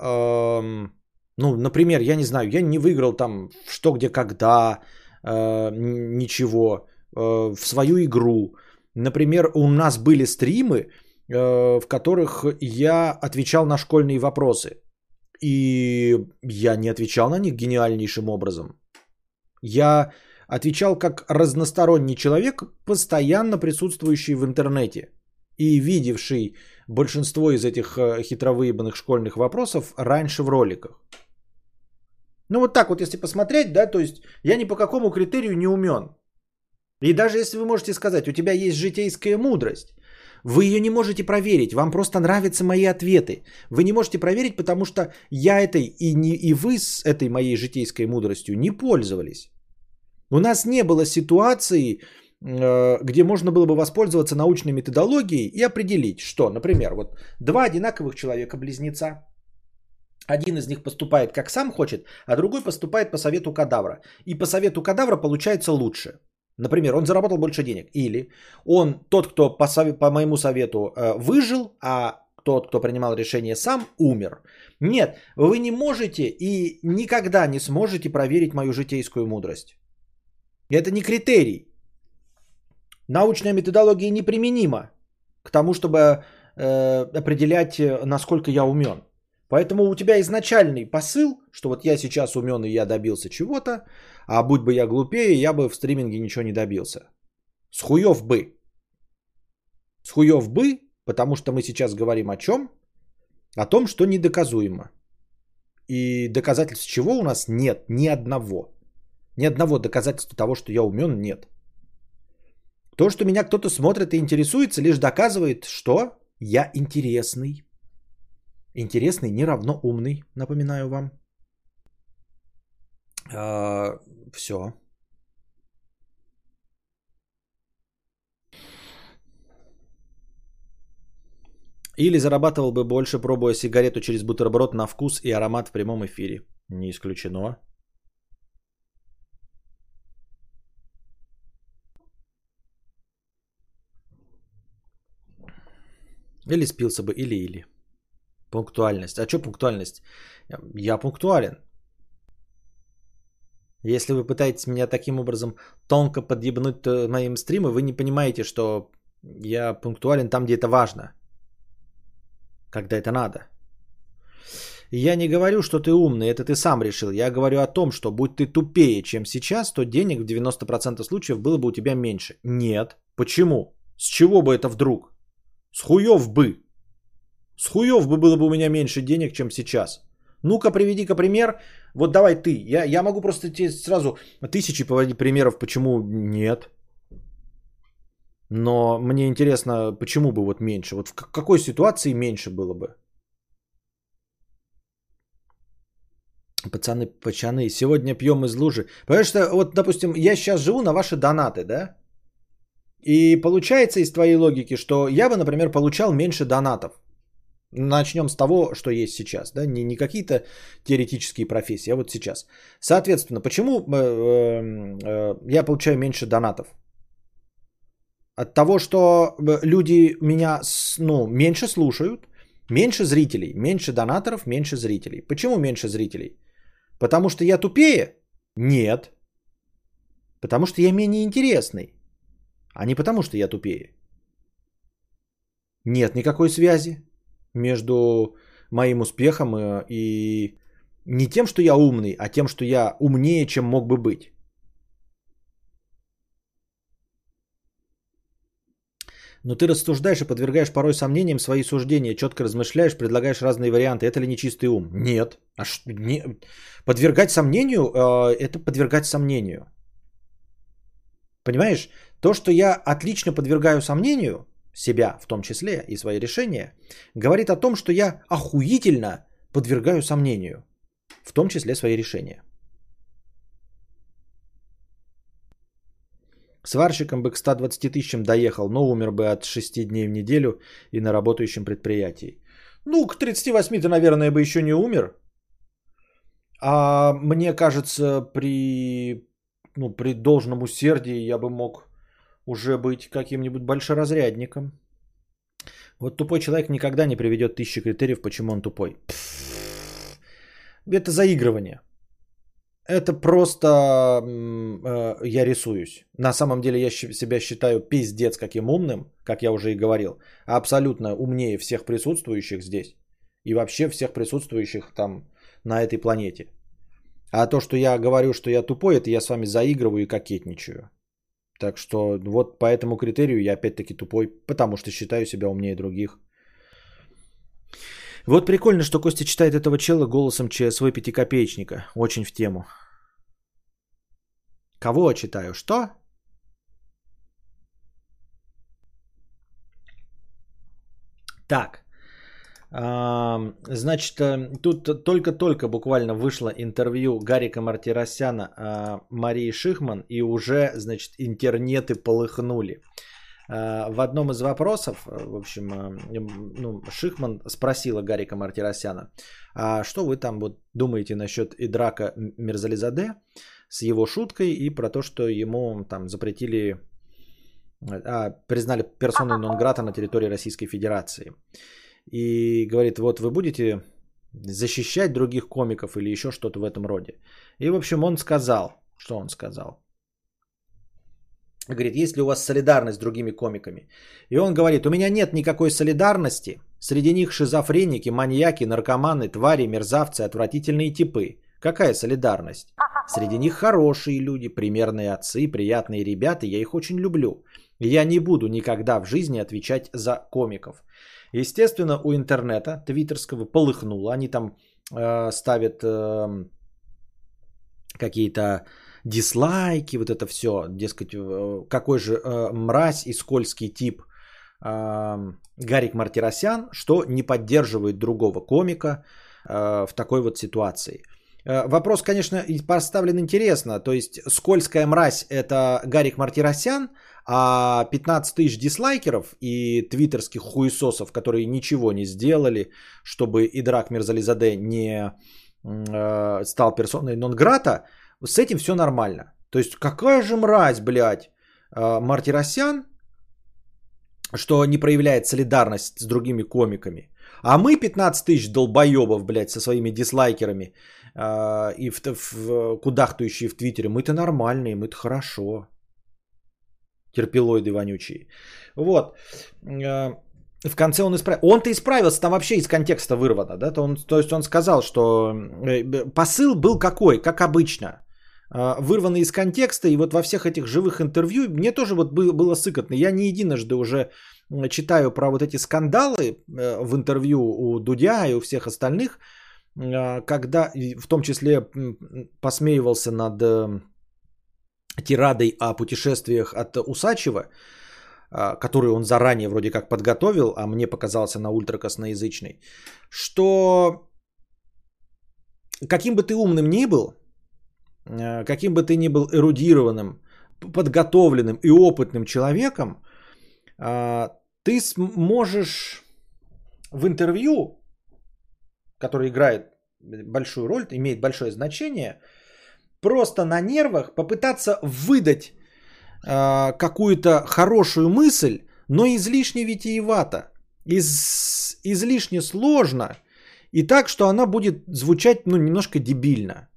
Эм, ну, например, я не знаю, я не выиграл там что, где, когда, э, ничего э, в свою игру. Например, у нас были стримы, э, в которых я отвечал на школьные вопросы. И я не отвечал на них гениальнейшим образом. Я отвечал как разносторонний человек, постоянно присутствующий в интернете и видевший большинство из этих э, хитровыебанных школьных вопросов раньше в роликах. Ну вот так вот, если посмотреть, да, то есть я ни по какому критерию не умен. И даже если вы можете сказать, у тебя есть житейская мудрость, вы ее не можете проверить, вам просто нравятся мои ответы. Вы не можете проверить, потому что я этой и, не, и вы с этой моей житейской мудростью не пользовались. У нас не было ситуации, э, где можно было бы воспользоваться научной методологией и определить, что, например, вот два одинаковых человека-близнеца, один из них поступает как сам хочет, а другой поступает по совету кадавра. И по совету кадавра получается лучше. Например, он заработал больше денег. Или он, тот, кто по, совет, по моему совету э, выжил, а тот, кто принимал решение сам, умер. Нет, вы не можете и никогда не сможете проверить мою житейскую мудрость. Это не критерий. Научная методология неприменима к тому, чтобы э, определять, э, насколько я умен. Поэтому у тебя изначальный посыл, что вот я сейчас умен и я добился чего-то, а будь бы я глупее, я бы в стриминге ничего не добился. С хуев бы. С хуев бы, потому что мы сейчас говорим о чем? О том, что недоказуемо. И доказательств чего у нас нет ни одного. Ни одного доказательства того, что я умен, нет. То, что меня кто-то смотрит и интересуется, лишь доказывает, что я интересный. Интересный не равно умный, напоминаю вам. А, все. Или зарабатывал бы больше, пробуя сигарету через бутерброд на вкус и аромат в прямом эфире. Не исключено. Или спился бы, или-или. Пунктуальность. А что пунктуальность? Я пунктуален. Если вы пытаетесь меня таким образом тонко подъебнуть моим стримы, вы не понимаете, что я пунктуален там, где это важно. Когда это надо. Я не говорю, что ты умный, это ты сам решил. Я говорю о том, что будь ты тупее, чем сейчас, то денег в 90% случаев было бы у тебя меньше. Нет. Почему? С чего бы это вдруг? С хуев бы. С хуев бы было бы у меня меньше денег, чем сейчас. Ну-ка, приведи-ка пример. Вот давай ты. Я, я могу просто тебе сразу тысячи поводить примеров, почему нет. Но мне интересно, почему бы вот меньше? Вот в какой ситуации меньше было бы? Пацаны, пацаны, сегодня пьем из лужи. Потому что, вот, допустим, я сейчас живу на ваши донаты, да? И получается из твоей логики, что я бы, например, получал меньше донатов. Начнем с того, что есть сейчас, да, не, не какие-то теоретические профессии, а вот сейчас. Соответственно, почему э, э, э, я получаю меньше донатов? От того, что люди меня ну, меньше слушают, меньше зрителей, меньше донаторов, меньше зрителей. Почему меньше зрителей? Потому что я тупее? Нет. Потому что я менее интересный, а не потому что я тупее. Нет никакой связи между моим успехом э, и не тем, что я умный, а тем, что я умнее, чем мог бы быть. Но ты рассуждаешь и подвергаешь порой сомнениям свои суждения, четко размышляешь, предлагаешь разные варианты. Это ли не чистый ум? Нет. А что, не... Подвергать сомнению э, – это подвергать сомнению. Понимаешь? То, что я отлично подвергаю сомнению, себя в том числе и свои решения, говорит о том, что я охуительно подвергаю сомнению, в том числе свои решения. Сварщиком бы к 120 тысячам доехал, но умер бы от 6 дней в неделю и на работающем предприятии. Ну, к 38 ты, наверное, бы еще не умер. А мне кажется, при, ну, при должном усердии я бы мог уже быть каким-нибудь большеразрядником. Вот тупой человек никогда не приведет тысячи критериев, почему он тупой. Это заигрывание. Это просто э, я рисуюсь. На самом деле я себя считаю пиздец каким умным, как я уже и говорил. Абсолютно умнее всех присутствующих здесь. И вообще всех присутствующих там на этой планете. А то, что я говорю, что я тупой, это я с вами заигрываю и кокетничаю. Так что вот по этому критерию я опять-таки тупой, потому что считаю себя умнее других. Вот прикольно, что Костя читает этого чела голосом ЧСВ пятикопеечника. Очень в тему. Кого читаю? Что? Так. Значит, э, тут только-только буквально вышло интервью Гарика Мартиросяна а, Марии Шихман, и уже, значит, интернеты полыхнули. А, в одном из вопросов, э, в общем, э, ну, Шихман спросила Гарика Мартиросяна, а что вы там вот думаете насчет Идрака Мирзализаде с его шуткой и про то, что ему там запретили, а, признали персоной нон-грата на территории Российской Федерации и говорит, вот вы будете защищать других комиков или еще что-то в этом роде. И, в общем, он сказал, что он сказал. Говорит, есть ли у вас солидарность с другими комиками? И он говорит, у меня нет никакой солидарности. Среди них шизофреники, маньяки, наркоманы, твари, мерзавцы, отвратительные типы. Какая солидарность? Среди них хорошие люди, примерные отцы, приятные ребята, я их очень люблю. Я не буду никогда в жизни отвечать за комиков. Естественно, у интернета твиттерского полыхнуло. Они там э, ставят э, какие-то дизлайки, вот это все, дескать, э, какой же э, мразь и скользкий тип э, Гарик Мартиросян, что не поддерживает другого комика э, в такой вот ситуации. Э, вопрос, конечно, поставлен интересно. То есть скользкая мразь это Гарик Мартиросян, а 15 тысяч дизлайкеров и твиттерских хуесосов, которые ничего не сделали, чтобы Идрак Мирзализаде не э, стал персоной нон-грата, с этим все нормально. То есть какая же мразь, блядь, э, Мартиросян, что не проявляет солидарность с другими комиками. А мы 15 тысяч долбоебов, блядь, со своими дизлайкерами э, и в, в, кудахтающие в Твиттере, мы-то нормальные, мы-то хорошо терпилоиды вонючие. Вот. Э, в конце он исправил. Он-то исправился, там вообще из контекста вырвано. Да? То, он, то есть он сказал, что э, посыл был какой, как обычно. Э, вырванный из контекста, и вот во всех этих живых интервью мне тоже вот было сыкотно. Я не единожды уже читаю про вот эти скандалы в интервью у Дудя и у всех остальных, когда в том числе посмеивался над тирадой о путешествиях от Усачева, а, который он заранее вроде как подготовил, а мне показался на ультракосноязычный, что каким бы ты умным ни был, а, каким бы ты ни был эрудированным, подготовленным и опытным человеком, а, ты можешь в интервью, который играет большую роль, имеет большое значение, просто на нервах попытаться выдать э, какую-то хорошую мысль, но излишне витиевато, из, излишне сложно, и так, что она будет звучать ну, немножко дебильно.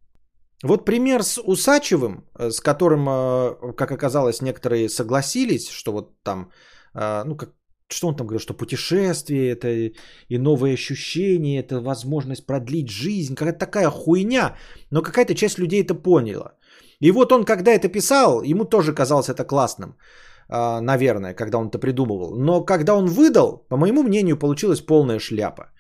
Вот пример с Усачевым, э, с которым, э, как оказалось, некоторые согласились, что вот там, э, ну, как, что он там говорил, что путешествие это и новые ощущения, это возможность продлить жизнь, какая-то такая хуйня, но какая-то часть людей это поняла. И вот он, когда это писал, ему тоже казалось это классным, наверное, когда он это придумывал. Но когда он выдал, по моему мнению, получилась полная шляпа.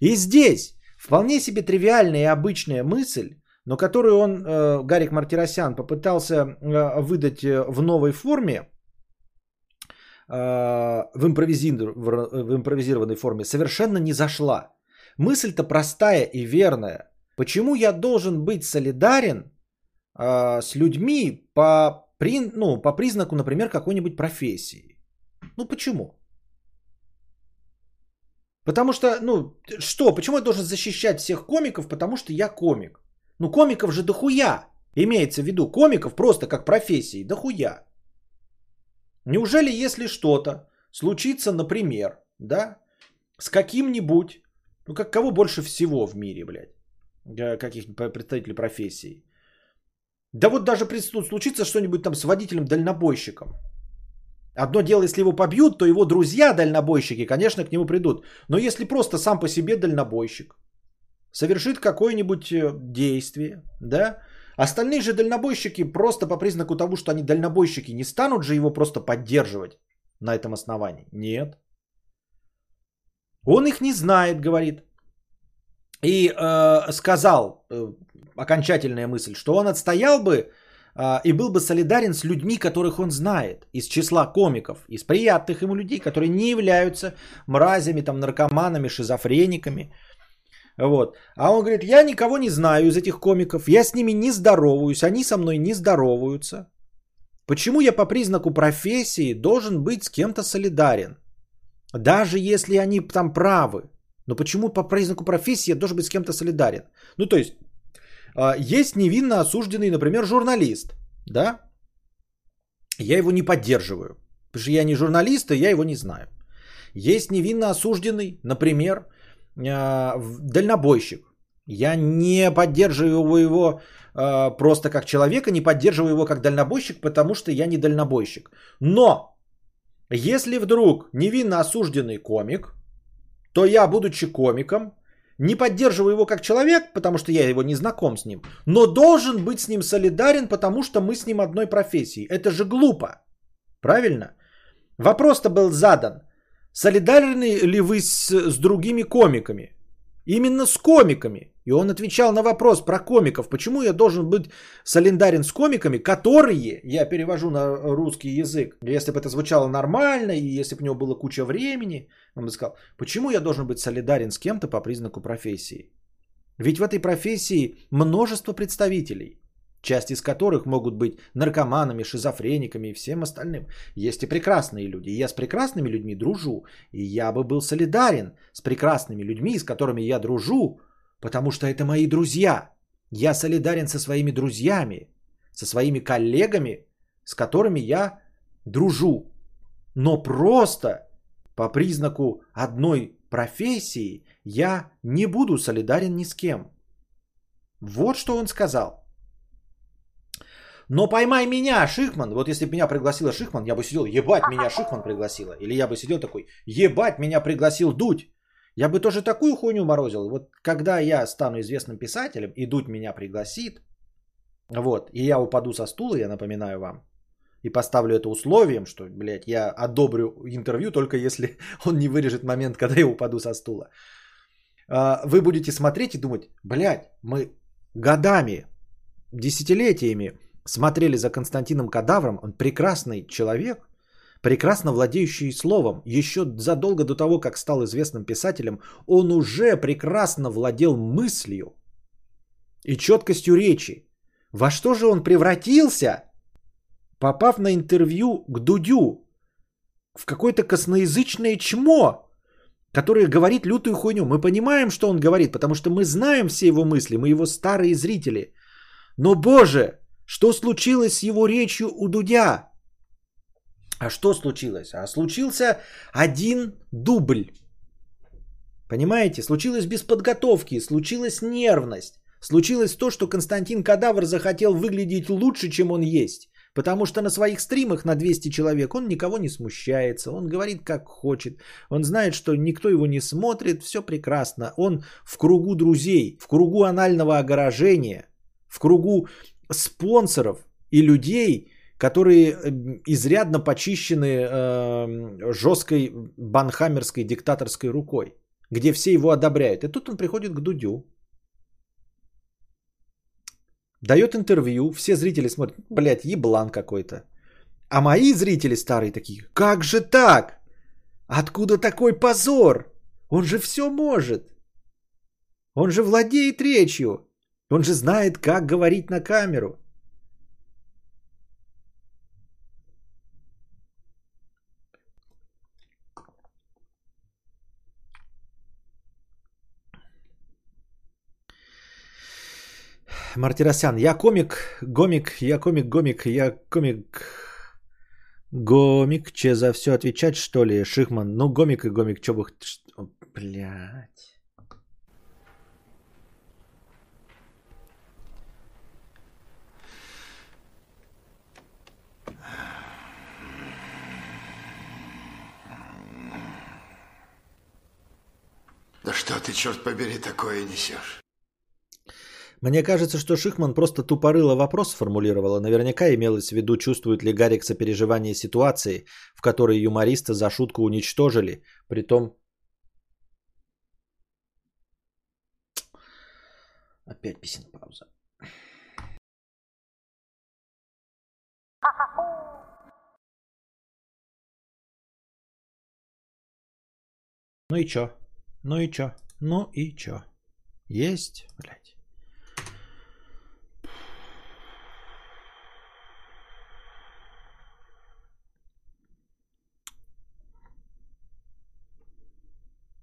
И здесь вполне себе тривиальная и обычная мысль, но которую он, э, Гарик Мартиросян, попытался э, выдать э, в новой форме, в, импровизир... в импровизированной форме, совершенно не зашла. Мысль-то простая и верная. Почему я должен быть солидарен с людьми по, при... ну, по признаку, например, какой-нибудь профессии? Ну почему? Потому что, ну, что, почему я должен защищать всех комиков, потому что я комик? Ну, комиков же дохуя. Имеется в виду, комиков просто как профессии, дохуя. Неужели, если что-то случится, например, да, с каким-нибудь, ну, как кого больше всего в мире, блядь, каких представителей профессии. Да вот даже случится что-нибудь там с водителем-дальнобойщиком. Одно дело, если его побьют, то его друзья-дальнобойщики, конечно, к нему придут. Но если просто сам по себе дальнобойщик, совершит какое-нибудь э, действие, да, остальные же дальнобойщики просто по признаку того, что они дальнобойщики, не станут же его просто поддерживать на этом основании. Нет. Он их не знает, говорит. И э, сказал э, окончательная мысль, что он отстоял бы э, и был бы солидарен с людьми, которых он знает, из числа комиков, из приятных ему людей, которые не являются мразями, там, наркоманами, шизофрениками, вот. А он говорит, я никого не знаю из этих комиков, я с ними не здороваюсь, они со мной не здороваются. Почему я по признаку профессии должен быть с кем-то солидарен? Даже если они там правы. Но почему по признаку профессии я должен быть с кем-то солидарен? Ну, то есть, а, есть невинно осужденный, например, журналист, да? Я его не поддерживаю, потому что я не журналист, и я его не знаю. Есть невинно осужденный, например, дальнобойщик. Я не поддерживаю его а, просто как человека, не поддерживаю его как дальнобойщик, потому что я не дальнобойщик. Но если вдруг невинно осужденный комик, то я, будучи комиком, не поддерживаю его как человек, потому что я его не знаком с ним, но должен быть с ним солидарен, потому что мы с ним одной профессии. Это же глупо. Правильно? Вопрос-то был задан. Солидарны ли вы с, с другими комиками? Именно с комиками. И он отвечал на вопрос про комиков. Почему я должен быть солидарен с комиками, которые, я перевожу на русский язык, если бы это звучало нормально, и если бы у него было куча времени, он бы сказал, почему я должен быть солидарен с кем-то по признаку профессии? Ведь в этой профессии множество представителей часть из которых могут быть наркоманами, шизофрениками и всем остальным. Есть и прекрасные люди. И я с прекрасными людьми дружу. И я бы был солидарен с прекрасными людьми, с которыми я дружу, потому что это мои друзья. Я солидарен со своими друзьями, со своими коллегами, с которыми я дружу. Но просто по признаку одной профессии я не буду солидарен ни с кем. Вот что он сказал. Но поймай меня, Шихман. Вот если бы меня пригласила Шихман, я бы сидел, ебать, меня Шихман пригласила. Или я бы сидел такой, ебать, меня пригласил Дудь. Я бы тоже такую хуйню морозил. Вот когда я стану известным писателем, и Дудь меня пригласит, вот, и я упаду со стула, я напоминаю вам, и поставлю это условием, что, блядь, я одобрю интервью, только если он не вырежет момент, когда я упаду со стула. А, вы будете смотреть и думать, блядь, мы годами, десятилетиями смотрели за Константином Кадавром, он прекрасный человек, прекрасно владеющий словом. Еще задолго до того, как стал известным писателем, он уже прекрасно владел мыслью и четкостью речи. Во что же он превратился, попав на интервью к Дудю? В какое-то косноязычное чмо, который говорит лютую хуйню. Мы понимаем, что он говорит, потому что мы знаем все его мысли, мы его старые зрители. Но, боже, что случилось с его речью у Дудя? А что случилось? А случился один дубль. Понимаете? Случилось без подготовки, случилась нервность. Случилось то, что Константин Кадавр захотел выглядеть лучше, чем он есть. Потому что на своих стримах на 200 человек он никого не смущается, он говорит как хочет, он знает, что никто его не смотрит, все прекрасно. Он в кругу друзей, в кругу анального огорожения, в кругу спонсоров и людей, которые э, изрядно почищены э, жесткой банхаммерской диктаторской рукой, где все его одобряют. И тут он приходит к Дудю, дает интервью, все зрители смотрят, блядь, еблан какой-то. А мои зрители старые такие, как же так? Откуда такой позор? Он же все может. Он же владеет речью. Он же знает, как говорить на камеру. Мартиросян, я комик, гомик, я комик, гомик, я комик, гомик, че за все отвечать, что ли, Шихман? Ну, гомик и гомик, че бы... Блядь. Да что ты, черт побери, такое несешь? Мне кажется, что Шихман просто тупорыло вопрос сформулировала. Наверняка имелось в виду, чувствует ли Гарик сопереживание ситуации, в которой юмориста за шутку уничтожили. Притом... Опять писин пауза. Ну и чё? Ну и чё? Ну и чё? Есть, блядь.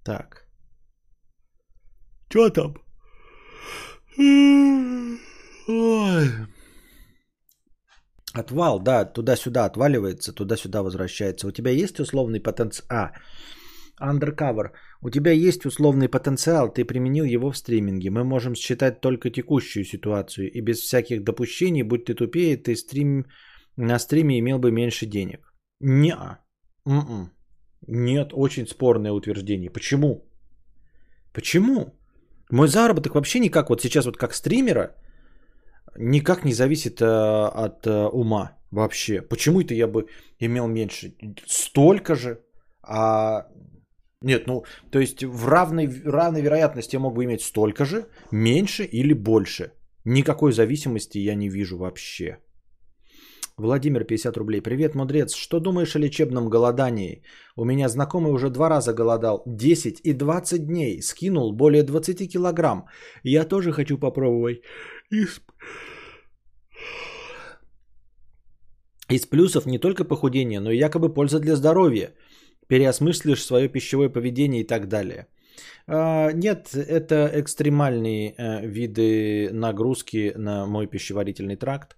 Так. Чё там? Ой. Отвал, да, туда-сюда отваливается, туда-сюда возвращается. У тебя есть условный потенциал? А, undercover. У тебя есть условный потенциал, ты применил его в стриминге. Мы можем считать только текущую ситуацию. И без всяких допущений, будь ты тупее, ты стрим... на стриме имел бы меньше денег. Не-а. М-м. Нет, очень спорное утверждение. Почему? Почему? Мой заработок вообще никак, вот сейчас вот как стримера, никак не зависит э, от э, ума вообще. Почему это я бы имел меньше? Столько же. А нет, ну, то есть в равной, равной вероятности я мог бы иметь столько же, меньше или больше. Никакой зависимости я не вижу вообще. Владимир, 50 рублей. Привет, мудрец. Что думаешь о лечебном голодании? У меня знакомый уже два раза голодал. 10 и 20 дней. Скинул более 20 килограмм. Я тоже хочу попробовать. Из... Из плюсов не только похудение, но и якобы польза для здоровья. Переосмыслишь свое пищевое поведение и так далее. А, нет, это экстремальные э, виды нагрузки на мой пищеварительный тракт.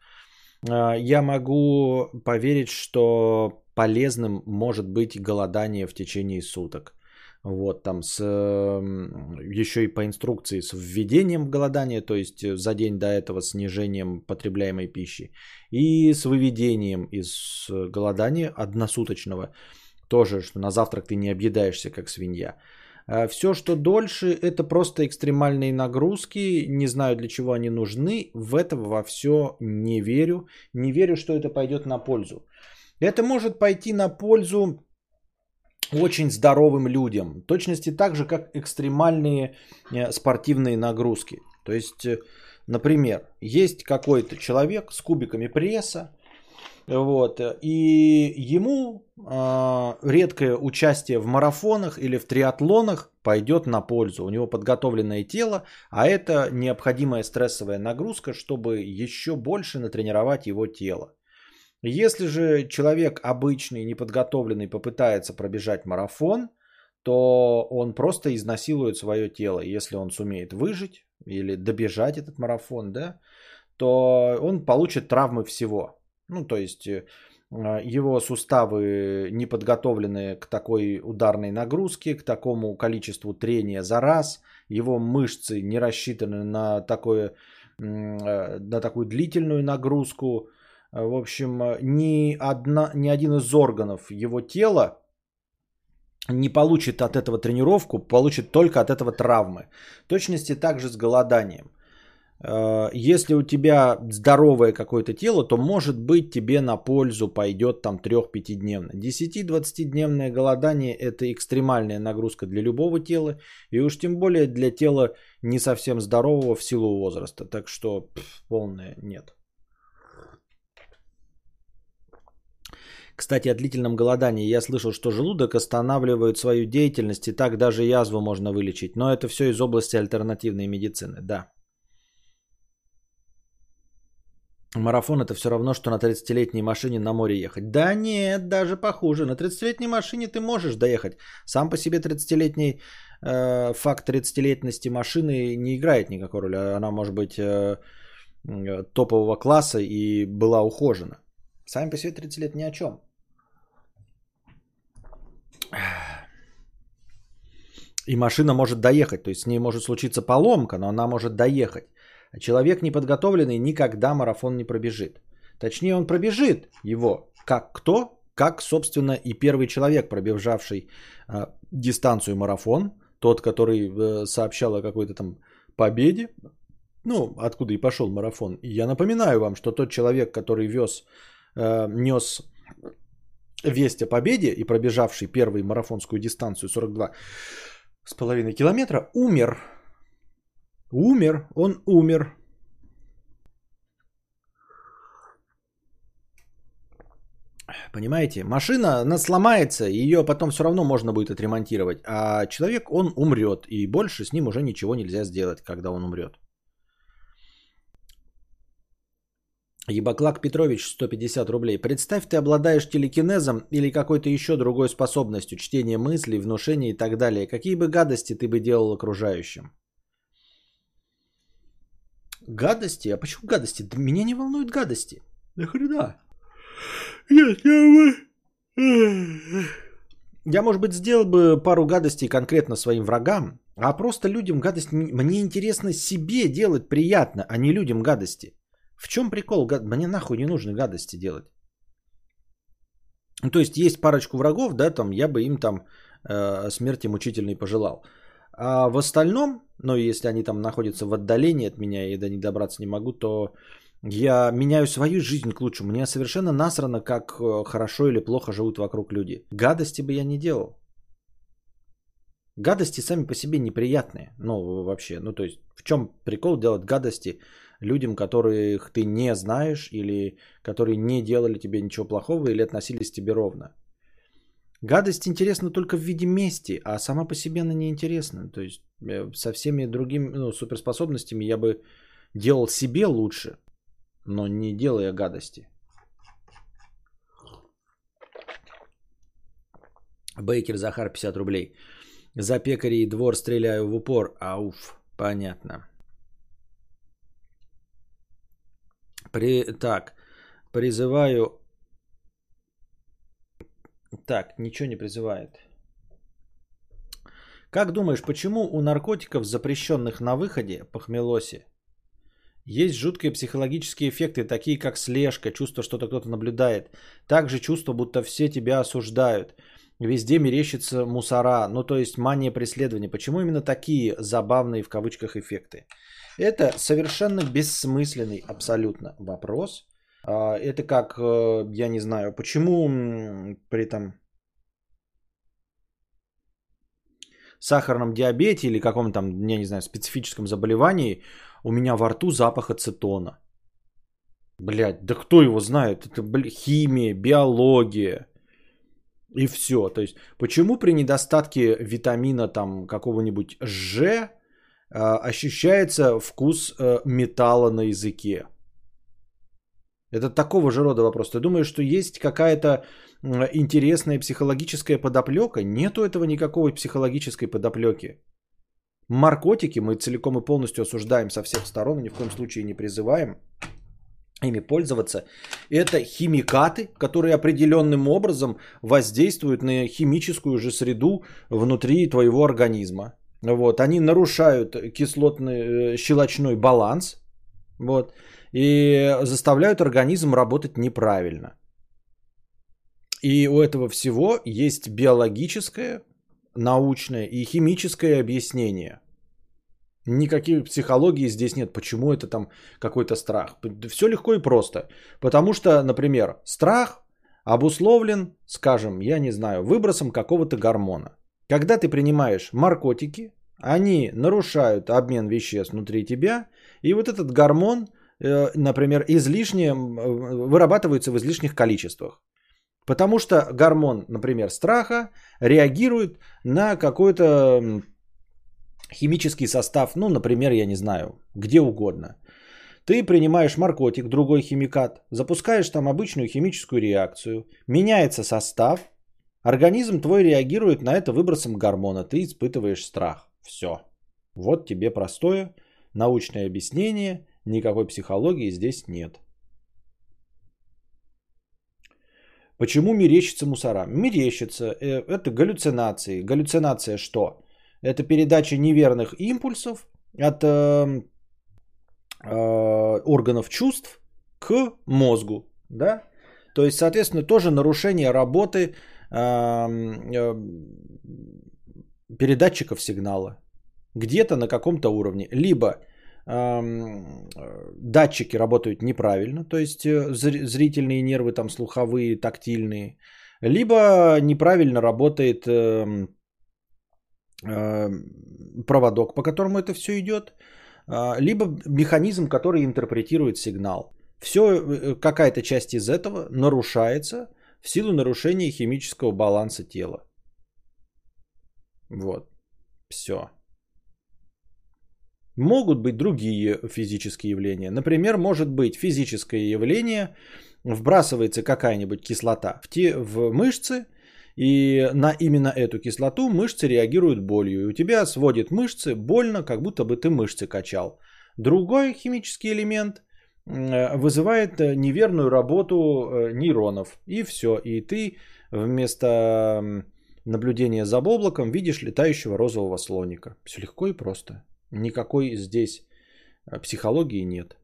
А, я могу поверить, что полезным может быть голодание в течение суток. Вот там с еще и по инструкции с введением в голодание, то есть за день до этого снижением потребляемой пищи и с выведением из голодания односуточного, тоже, что на завтрак ты не объедаешься как свинья. А Все, что дольше, это просто экстремальные нагрузки. Не знаю, для чего они нужны. В это во все не верю. Не верю, что это пойдет на пользу. Это может пойти на пользу очень здоровым людям. В точности так же, как экстремальные э, спортивные нагрузки. То есть, э, например, есть какой-то человек с кубиками пресса, вот. И ему э, редкое участие в марафонах или в триатлонах пойдет на пользу. У него подготовленное тело, а это необходимая стрессовая нагрузка, чтобы еще больше натренировать его тело. Если же человек обычный, неподготовленный попытается пробежать марафон, то он просто изнасилует свое тело. Если он сумеет выжить или добежать этот марафон, да, то он получит травмы всего. Ну, то есть э, его суставы не подготовлены к такой ударной нагрузке, к такому количеству трения за раз, его мышцы не рассчитаны на, такое, э, на такую длительную нагрузку. В общем, ни, одна, ни один из органов его тела не получит от этого тренировку, получит только от этого травмы. В точности также с голоданием. Э, если у тебя здоровое какое-то тело, то может быть тебе на пользу пойдет там 3-5-дневное. 10-20-дневное голодание это экстремальная нагрузка для любого тела. И уж тем более для тела не совсем здорового в силу возраста. Так что пф, полное нет. Кстати, о длительном голодании я слышал, что желудок останавливает свою деятельность, и так даже язву можно вылечить. Но это все из области альтернативной медицины, да. Марафон это все равно, что на 30-летней машине на море ехать. Да нет, даже похуже. На 30-летней машине ты можешь доехать. Сам по себе 30-летний э, факт 30-летности машины не играет никакой роли. Она может быть э, топового класса и была ухожена. Сами по себе 30 лет ни о чем. И машина может доехать, то есть с ней может случиться поломка, но она может доехать. Человек неподготовленный никогда марафон не пробежит. Точнее, он пробежит его. Как кто? Как, собственно, и первый человек, пробежавший э, дистанцию марафон, тот, который э, сообщал о какой-то там победе, ну, откуда и пошел марафон. И я напоминаю вам, что тот человек, который вез э, нес весть о победе и пробежавший первую марафонскую дистанцию 42 с половиной километра, умер. Умер, он умер. Понимаете, машина, она сломается, ее потом все равно можно будет отремонтировать, а человек, он умрет, и больше с ним уже ничего нельзя сделать, когда он умрет. Ебаклак Петрович, 150 рублей. Представь, ты обладаешь телекинезом или какой-то еще другой способностью, чтение мыслей, внушения и так далее. Какие бы гадости ты бы делал окружающим? Гадости? А почему гадости? Да меня не волнуют гадости. Да хрена. Я, может быть, сделал бы пару гадостей конкретно своим врагам, а просто людям гадость... Мне интересно себе делать приятно, а не людям гадости. В чем прикол? Мне нахуй не нужно гадости делать. Ну, то есть есть парочку врагов, да, там я бы им там э, смерти мучительной пожелал. А в остальном, ну, если они там находятся в отдалении от меня и до них добраться не могу, то я меняю свою жизнь к лучшему. Мне совершенно насрано, как э, хорошо или плохо живут вокруг люди. Гадости бы я не делал. Гадости сами по себе неприятные. Ну, вообще. Ну, то есть, в чем прикол делать гадости людям, которых ты не знаешь или которые не делали тебе ничего плохого или относились к тебе ровно. Гадость интересна только в виде мести, а сама по себе она не интересна. То есть э, со всеми другими ну, суперспособностями я бы делал себе лучше, но не делая гадости. Бейкер Захар 50 рублей. За пекарей двор стреляю в упор. Ауф, понятно. При, так, призываю... Так, ничего не призывает. Как думаешь, почему у наркотиков, запрещенных на выходе, похмелосе, есть жуткие психологические эффекты, такие как слежка, чувство, что кто-то наблюдает. Также чувство, будто все тебя осуждают. Везде мерещится мусора, ну то есть мания преследования. Почему именно такие забавные в кавычках эффекты? Это совершенно бессмысленный абсолютно вопрос. А, это как, э, я не знаю, почему при этом сахарном диабете или каком-то там, я не знаю, специфическом заболевании у меня во рту запах ацетона. Блять, да кто его знает? Это бля, химия, биология и все. То есть, почему при недостатке витамина там какого-нибудь Ж а, ощущается вкус э, металла на языке. Это такого же рода вопрос. Ты думаешь, что есть какая-то интересная психологическая подоплека? Нету этого никакой психологической подоплеки. Наркотики мы целиком и полностью осуждаем со всех сторон, ни в коем случае не призываем ими пользоваться. Это химикаты, которые определенным образом воздействуют на химическую же среду внутри твоего организма. Вот, они нарушают кислотный э, щелочной баланс. Вот и заставляют организм работать неправильно. И у этого всего есть биологическое, научное и химическое объяснение. Никаких психологии здесь нет. Почему это там какой-то страх? Все легко и просто. Потому что, например, страх обусловлен, скажем, я не знаю, выбросом какого-то гормона. Когда ты принимаешь наркотики, они нарушают обмен веществ внутри тебя, и вот этот гормон – например, излишне, вырабатываются в излишних количествах. Потому что гормон, например, страха реагирует на какой-то химический состав, ну, например, я не знаю, где угодно. Ты принимаешь наркотик, другой химикат, запускаешь там обычную химическую реакцию, меняется состав, организм твой реагирует на это выбросом гормона, ты испытываешь страх. Все. Вот тебе простое научное объяснение Никакой психологии здесь нет. Почему мерещится мусора? Мерещится. Э, это галлюцинации. Галлюцинация что? Это передача неверных импульсов от э, э, органов чувств к мозгу. Да? То есть, соответственно, тоже нарушение работы э, э, передатчиков сигнала. Где-то на каком-то уровне. Либо датчики работают неправильно, то есть э, зрительные нервы, там слуховые, тактильные, либо неправильно работает эм, проводок, по которому это все идет, а, либо механизм, который интерпретирует сигнал. Все, э, какая-то часть из этого нарушается в силу нарушения химического баланса тела. Вот. Все. Могут быть другие физические явления. Например, может быть физическое явление, вбрасывается какая-нибудь кислота в, те, в мышцы, и на именно эту кислоту мышцы реагируют болью. И у тебя сводит мышцы больно, как будто бы ты мышцы качал. Другой химический элемент вызывает неверную работу э, нейронов. И все. И ты вместо наблюдения за облаком видишь летающего розового слоника. Все легко и просто. Никакой здесь э, психологии нет.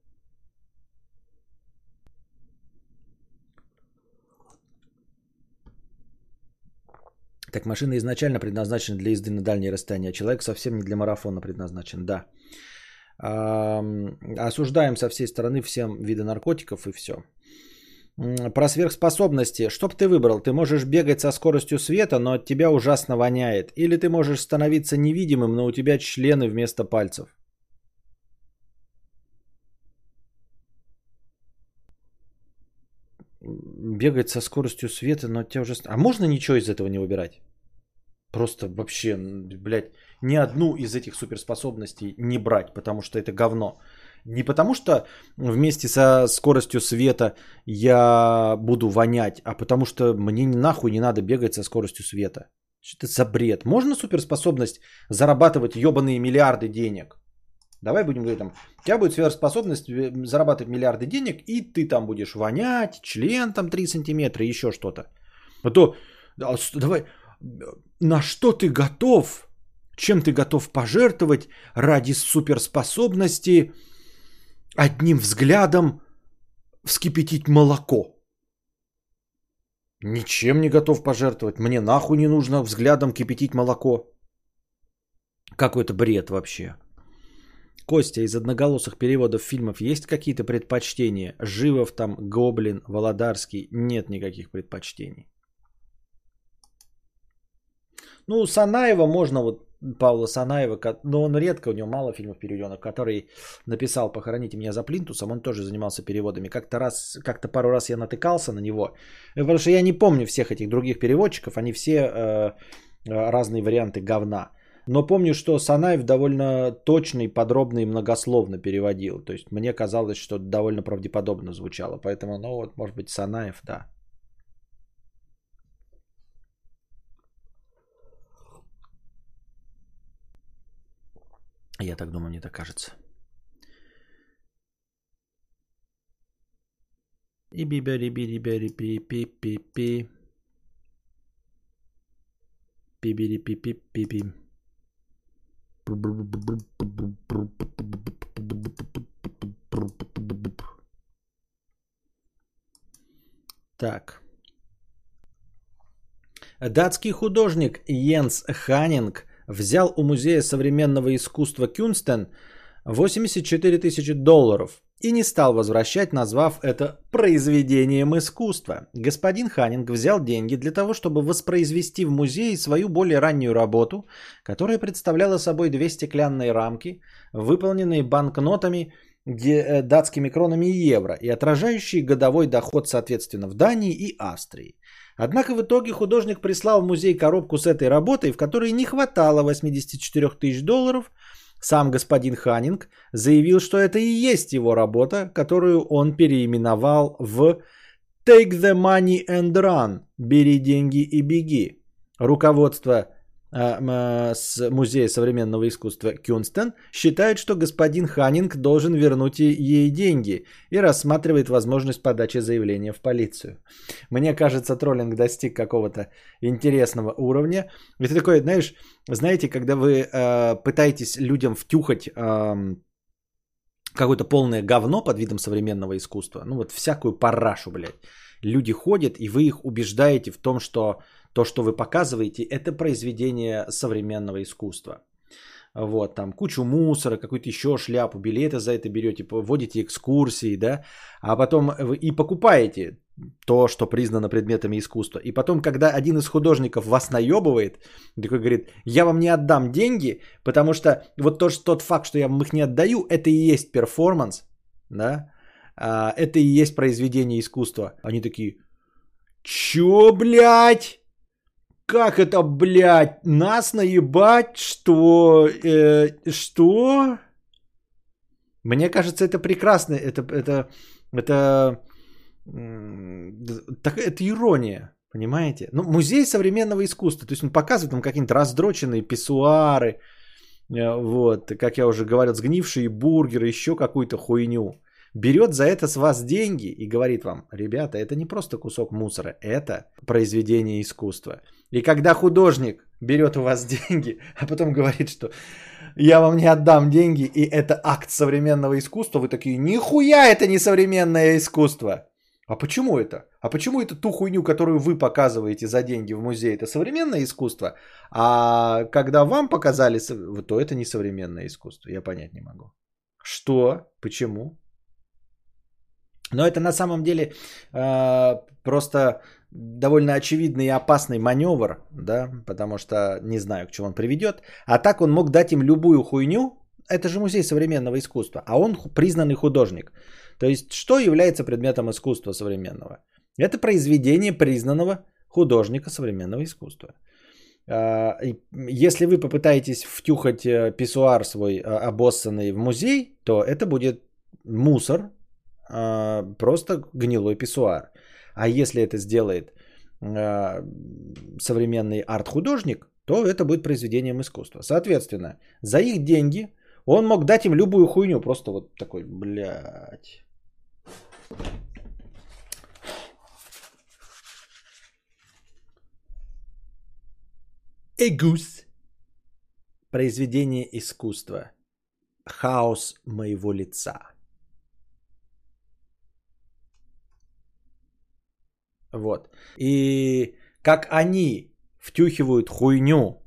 Так машина изначально предназначена для езды на дальние расстояния, а человек совсем не для марафона предназначен, да. Осуждаем со всей стороны всем виды наркотиков и все. Про сверхспособности. Что бы ты выбрал? Ты можешь бегать со скоростью света, но от тебя ужасно воняет. Или ты можешь становиться невидимым, но у тебя члены вместо пальцев. Бегать со скоростью света, но от тебя ужасно... А можно ничего из этого не выбирать? Просто вообще, блядь, ни одну из этих суперспособностей не брать, потому что это говно. Не потому что вместе со скоростью света я буду вонять, а потому что мне нахуй не надо бегать со скоростью света. Что это за бред? Можно суперспособность зарабатывать ебаные миллиарды денег? Давай будем говорить там, у тебя будет сверхспособность э, зарабатывать миллиарды денег, и ты там будешь вонять, член там 3 сантиметра, еще что-то. А то, давай, на что ты готов, чем ты готов пожертвовать ради суперспособности одним взглядом вскипятить молоко. Ничем не готов пожертвовать. Мне нахуй не нужно взглядом кипятить молоко. Какой-то бред вообще. Костя, из одноголосых переводов фильмов есть какие-то предпочтения? Живов там, Гоблин, Володарский? Нет никаких предпочтений. Ну, Санаева можно вот Павла Санаева, но он редко, у него мало фильмов переведенных, который написал «Похороните меня за плинтусом», он тоже занимался переводами. Как-то раз, как-то пару раз я натыкался на него, потому что я не помню всех этих других переводчиков, они все э, разные варианты говна. Но помню, что Санаев довольно точно и подробно и многословно переводил. То есть мне казалось, что довольно правдеподобно звучало. Поэтому, ну вот, может быть, Санаев, да. Я так думаю, мне так кажется. И бибери бири бири пи пи пи пи пибери пи пи пи пи Так. Датский художник Йенс Ханинг взял у Музея современного искусства Кюнстен 84 тысячи долларов и не стал возвращать, назвав это произведением искусства. Господин Ханинг взял деньги для того, чтобы воспроизвести в музее свою более раннюю работу, которая представляла собой две стеклянные рамки, выполненные банкнотами, э, датскими кронами и евро, и отражающие годовой доход, соответственно, в Дании и Австрии. Однако в итоге художник прислал в музей коробку с этой работой, в которой не хватало 84 тысяч долларов – сам господин Ханинг заявил, что это и есть его работа, которую он переименовал в «Take the money and run» – «Бери деньги и беги». Руководство с Музея современного искусства Кюнстен считает, что господин Ханинг должен вернуть ей деньги и рассматривает возможность подачи заявления в полицию. Мне кажется, троллинг достиг какого-то интересного уровня. И ты такой, знаешь, знаете, когда вы э, пытаетесь людям втюхать э, какое-то полное говно под видом современного искусства, ну вот всякую парашу, блядь, люди ходят, и вы их убеждаете в том, что то, что вы показываете, это произведение современного искусства. Вот, там кучу мусора, какую-то еще шляпу, билеты за это берете, вводите экскурсии, да, а потом вы и покупаете то, что признано предметами искусства. И потом, когда один из художников вас наебывает, такой говорит, я вам не отдам деньги, потому что вот тот, тот факт, что я вам их не отдаю, это и есть перформанс, да, а, это и есть произведение искусства. Они такие, чё, блядь? Как это, блядь, нас наебать, что, э, что? Мне кажется, это прекрасно, это, это, это, так, это ирония, понимаете? Ну, музей современного искусства, то есть он показывает там какие-нибудь раздроченные писсуары, э, вот, как я уже говорил, сгнившие бургеры, еще какую-то хуйню берет за это с вас деньги и говорит вам, ребята, это не просто кусок мусора, это произведение искусства. И когда художник берет у вас деньги, а потом говорит, что я вам не отдам деньги, и это акт современного искусства, вы такие, нихуя это не современное искусство. А почему это? А почему это ту хуйню, которую вы показываете за деньги в музее, это современное искусство, а когда вам показали, то это не современное искусство? Я понять не могу. Что? Почему? Но это на самом деле э, просто довольно очевидный и опасный маневр, да, потому что не знаю, к чему он приведет. А так он мог дать им любую хуйню. Это же музей современного искусства, а он признанный художник. То есть, что является предметом искусства современного? Это произведение признанного художника современного искусства. А, если вы попытаетесь втюхать э, писсуар свой а, обоссанный в музей, то это будет мусор, а, просто гнилой писсуар. А если это сделает а, современный арт-художник, то это будет произведением искусства. Соответственно, за их деньги он мог дать им любую хуйню. Просто вот такой, блядь. Эгус. Произведение искусства. Хаос моего лица. Вот. И как они втюхивают хуйню,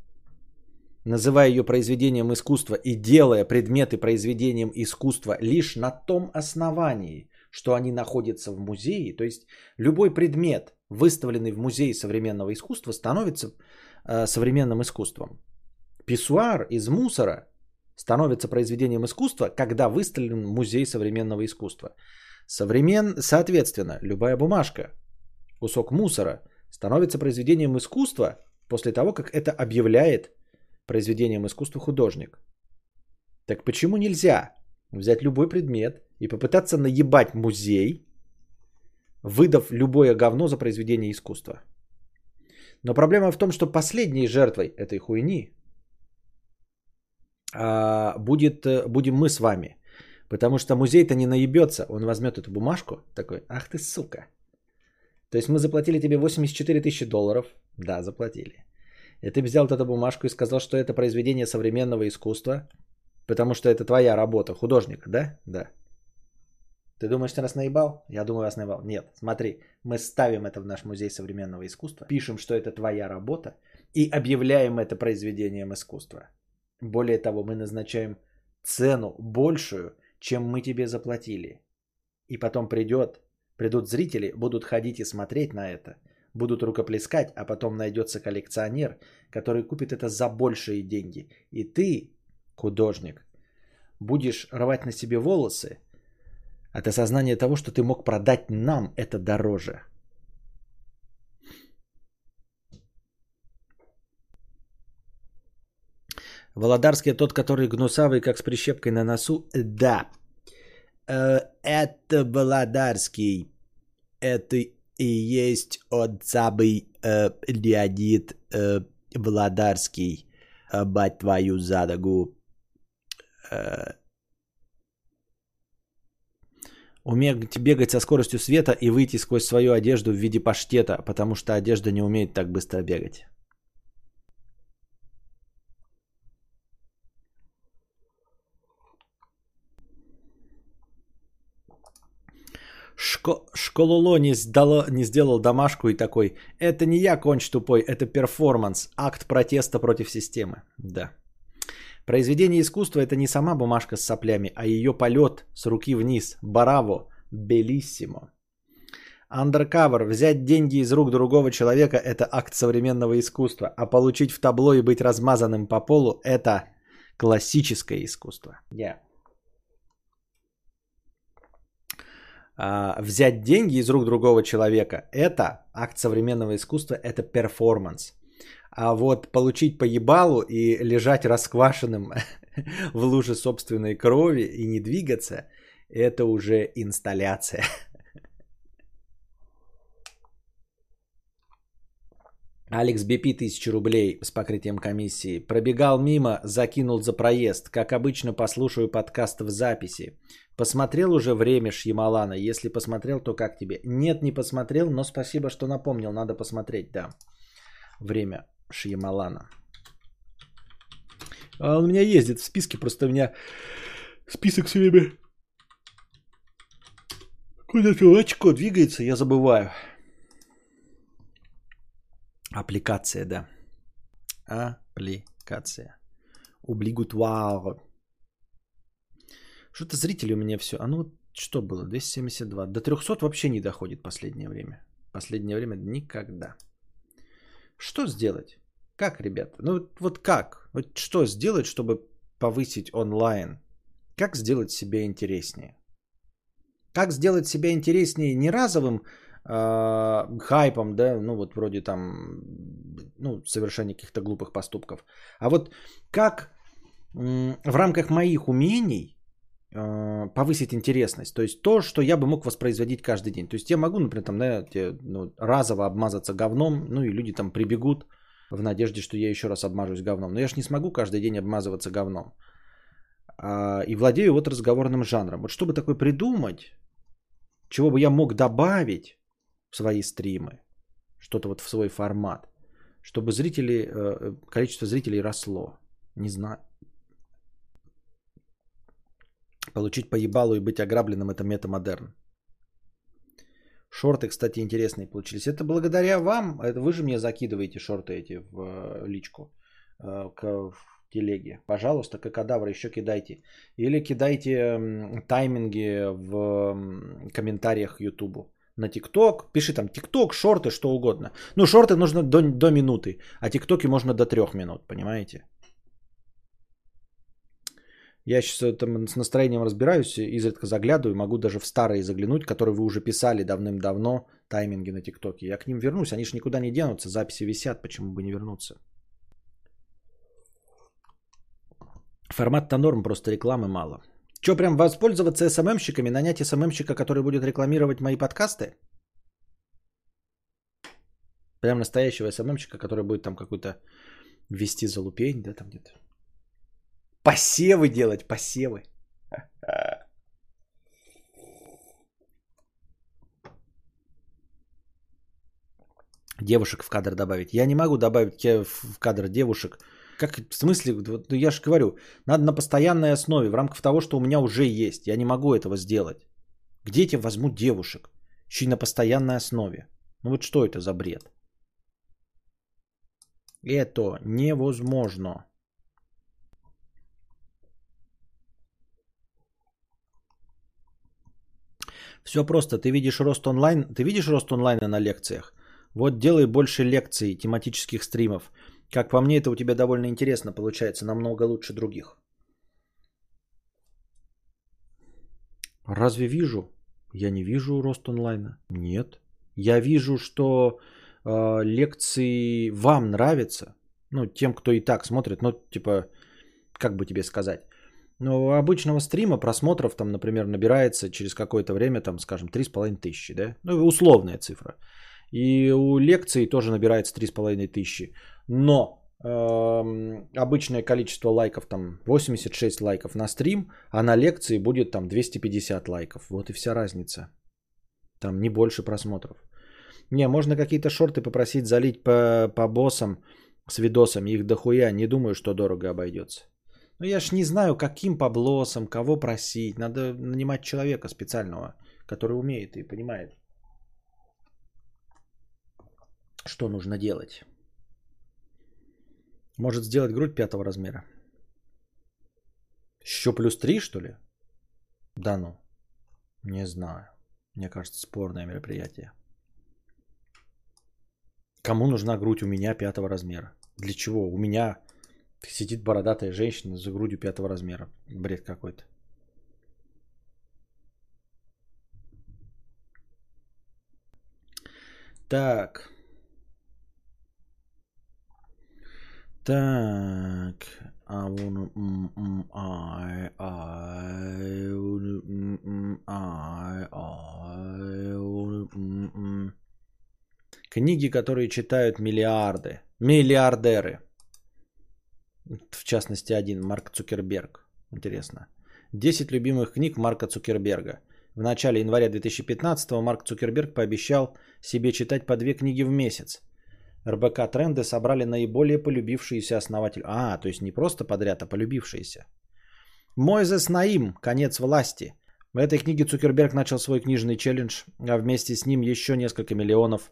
называя ее произведением искусства и делая предметы произведением искусства лишь на том основании, что они находятся в музее, то есть любой предмет, выставленный в музее современного искусства, становится э, современным искусством. Писсуар из мусора становится произведением искусства, когда выставлен в музей современного искусства. Современ... Соответственно, любая бумажка, кусок мусора становится произведением искусства после того, как это объявляет произведением искусства художник. Так почему нельзя взять любой предмет и попытаться наебать музей, выдав любое говно за произведение искусства? Но проблема в том, что последней жертвой этой хуйни а, будет, э, будем мы с вами. Потому что музей-то не наебется. Он возьмет эту бумажку, такой, ах ты сука. То есть мы заплатили тебе 84 тысячи долларов. Да, заплатили. И ты взял эту бумажку и сказал, что это произведение современного искусства, потому что это твоя работа, художника, да? Да. Ты думаешь, ты нас наебал? Я думаю, вас наебал. Нет, смотри, мы ставим это в наш музей современного искусства, пишем, что это твоя работа и объявляем это произведением искусства. Более того, мы назначаем цену большую, чем мы тебе заплатили. И потом придет, придут зрители, будут ходить и смотреть на это, будут рукоплескать, а потом найдется коллекционер, который купит это за большие деньги. И ты, художник, будешь рвать на себе волосы от осознания того, что ты мог продать нам это дороже. Володарский тот, который гнусавый, как с прищепкой на носу? Да. Э, это Володарский. Это и есть от самый э, Леонид э, Володарский. Бать твою задогу. Уметь бегать со скоростью света и выйти сквозь свою одежду в виде паштета, потому что одежда не умеет так быстро бегать. Шко- Школоло не, сдало, не сделал домашку и такой, это не я конч тупой, это перформанс, акт протеста против системы. Да. Произведение искусства это не сама бумажка с соплями, а ее полет с руки вниз. Браво, белиссимо. Undercover. Взять деньги из рук другого человека – это акт современного искусства, а получить в табло и быть размазанным по полу – это классическое искусство. Yeah. Взять деньги из рук другого человека, это акт современного искусства, это перформанс. А вот получить по ебалу и лежать расквашенным в луже собственной крови и не двигаться, это уже инсталляция. Алекс Бипи 1000 рублей с покрытием комиссии. Пробегал мимо, закинул за проезд. Как обычно, послушаю подкаст в записи. Посмотрел уже время Шьямалана? Если посмотрел, то как тебе? Нет, не посмотрел, но спасибо, что напомнил. Надо посмотреть, да. Время Шьямалана. А он у меня ездит в списке, просто у меня список все время куда-то очко двигается, я забываю. Аппликация, да. Аппликация. Облигутуар. Что-то зрители у меня все. А ну что было? 272. До 300 вообще не доходит последнее время. Последнее время никогда. Что сделать? Как, ребята? Ну вот как? Вот что сделать, чтобы повысить онлайн? Как сделать себе интереснее? Как сделать себя интереснее не разовым э, хайпом, да, ну вот вроде там, ну, совершения каких-то глупых поступков, а вот как в рамках моих умений повысить интересность, то есть то, что я бы мог воспроизводить каждый день. То есть я могу, например, там, да, ну, разово обмазаться говном, ну и люди там прибегут в надежде, что я еще раз обмажусь говном. Но я же не смогу каждый день обмазываться говном. А, и владею вот разговорным жанром. Вот чтобы такое придумать, чего бы я мог добавить, в свои стримы, что-то вот в свой формат, чтобы зрители, э, количество зрителей росло. Не знаю. Получить поебалу и быть ограбленным – это метамодерн. Шорты, кстати, интересные получились. Это благодаря вам. Это вы же мне закидываете шорты эти в э, личку, э, в телеге. Пожалуйста, кадавры еще кидайте. Или кидайте тайминги в комментариях Ютубу на ТикТок. Пиши там ТикТок, шорты, что угодно. Ну, шорты нужно до, до минуты, а ТикТоки можно до трех минут, понимаете? Я сейчас там с настроением разбираюсь, изредка заглядываю, могу даже в старые заглянуть, которые вы уже писали давным-давно, тайминги на ТикТоке. Я к ним вернусь, они же никуда не денутся, записи висят, почему бы не вернуться? Формат-то норм, просто рекламы мало. Что, прям воспользоваться СММщиками, нанять СММщика, который будет рекламировать мои подкасты? Прям настоящего СММщика, который будет там какой-то вести залупень, да, там где-то. Посевы делать, посевы. Девушек в кадр добавить. Я не могу добавить в кадр девушек. Как в смысле? Вот, ну, я же говорю, надо на постоянной основе, в рамках того, что у меня уже есть. Я не могу этого сделать. Где я возьму девушек? Еще и на постоянной основе. Ну вот что это за бред? Это невозможно. Все просто. Ты видишь рост онлайн. Ты видишь рост онлайна на лекциях? Вот делай больше лекций, тематических стримов. Как по мне, это у тебя довольно интересно получается, намного лучше других. Разве вижу? Я не вижу рост онлайна. Нет. Я вижу, что э, лекции вам нравятся. Ну, тем, кто и так смотрит. Ну, типа, как бы тебе сказать. Ну, обычного стрима просмотров там, например, набирается через какое-то время, там, скажем, 3,5 тысячи, да? Ну, условная цифра. И у лекций тоже набирается 3,5 тысячи. Но э, обычное количество лайков там 86 лайков на стрим, а на лекции будет там 250 лайков. Вот и вся разница. Там не больше просмотров. Не, можно какие-то шорты попросить залить по, по боссам с видосами. Их дохуя. Не думаю, что дорого обойдется. Ну я ж не знаю, каким поблосом, кого просить. Надо нанимать человека специального, который умеет и понимает, что нужно делать. Может сделать грудь пятого размера. Еще плюс три, что ли? Да ну. Не знаю. Мне кажется, спорное мероприятие. Кому нужна грудь у меня пятого размера? Для чего? У меня сидит бородатая женщина за грудью пятого размера. Бред какой-то. Так. Так. I wanna, mm, mm, I, I, mm, mm, I, I, mm, mm. Книги, которые читают миллиарды, миллиардеры. В частности, один, Марк Цукерберг. Интересно. 10 любимых книг Марка Цукерберга. В начале января 2015 Марк Цукерберг пообещал себе читать по две книги в месяц. РБК тренды собрали наиболее полюбившиеся основатели. А, то есть не просто подряд, а полюбившиеся. Мойзес Наим. Конец власти. В этой книге Цукерберг начал свой книжный челлендж, а вместе с ним еще несколько миллионов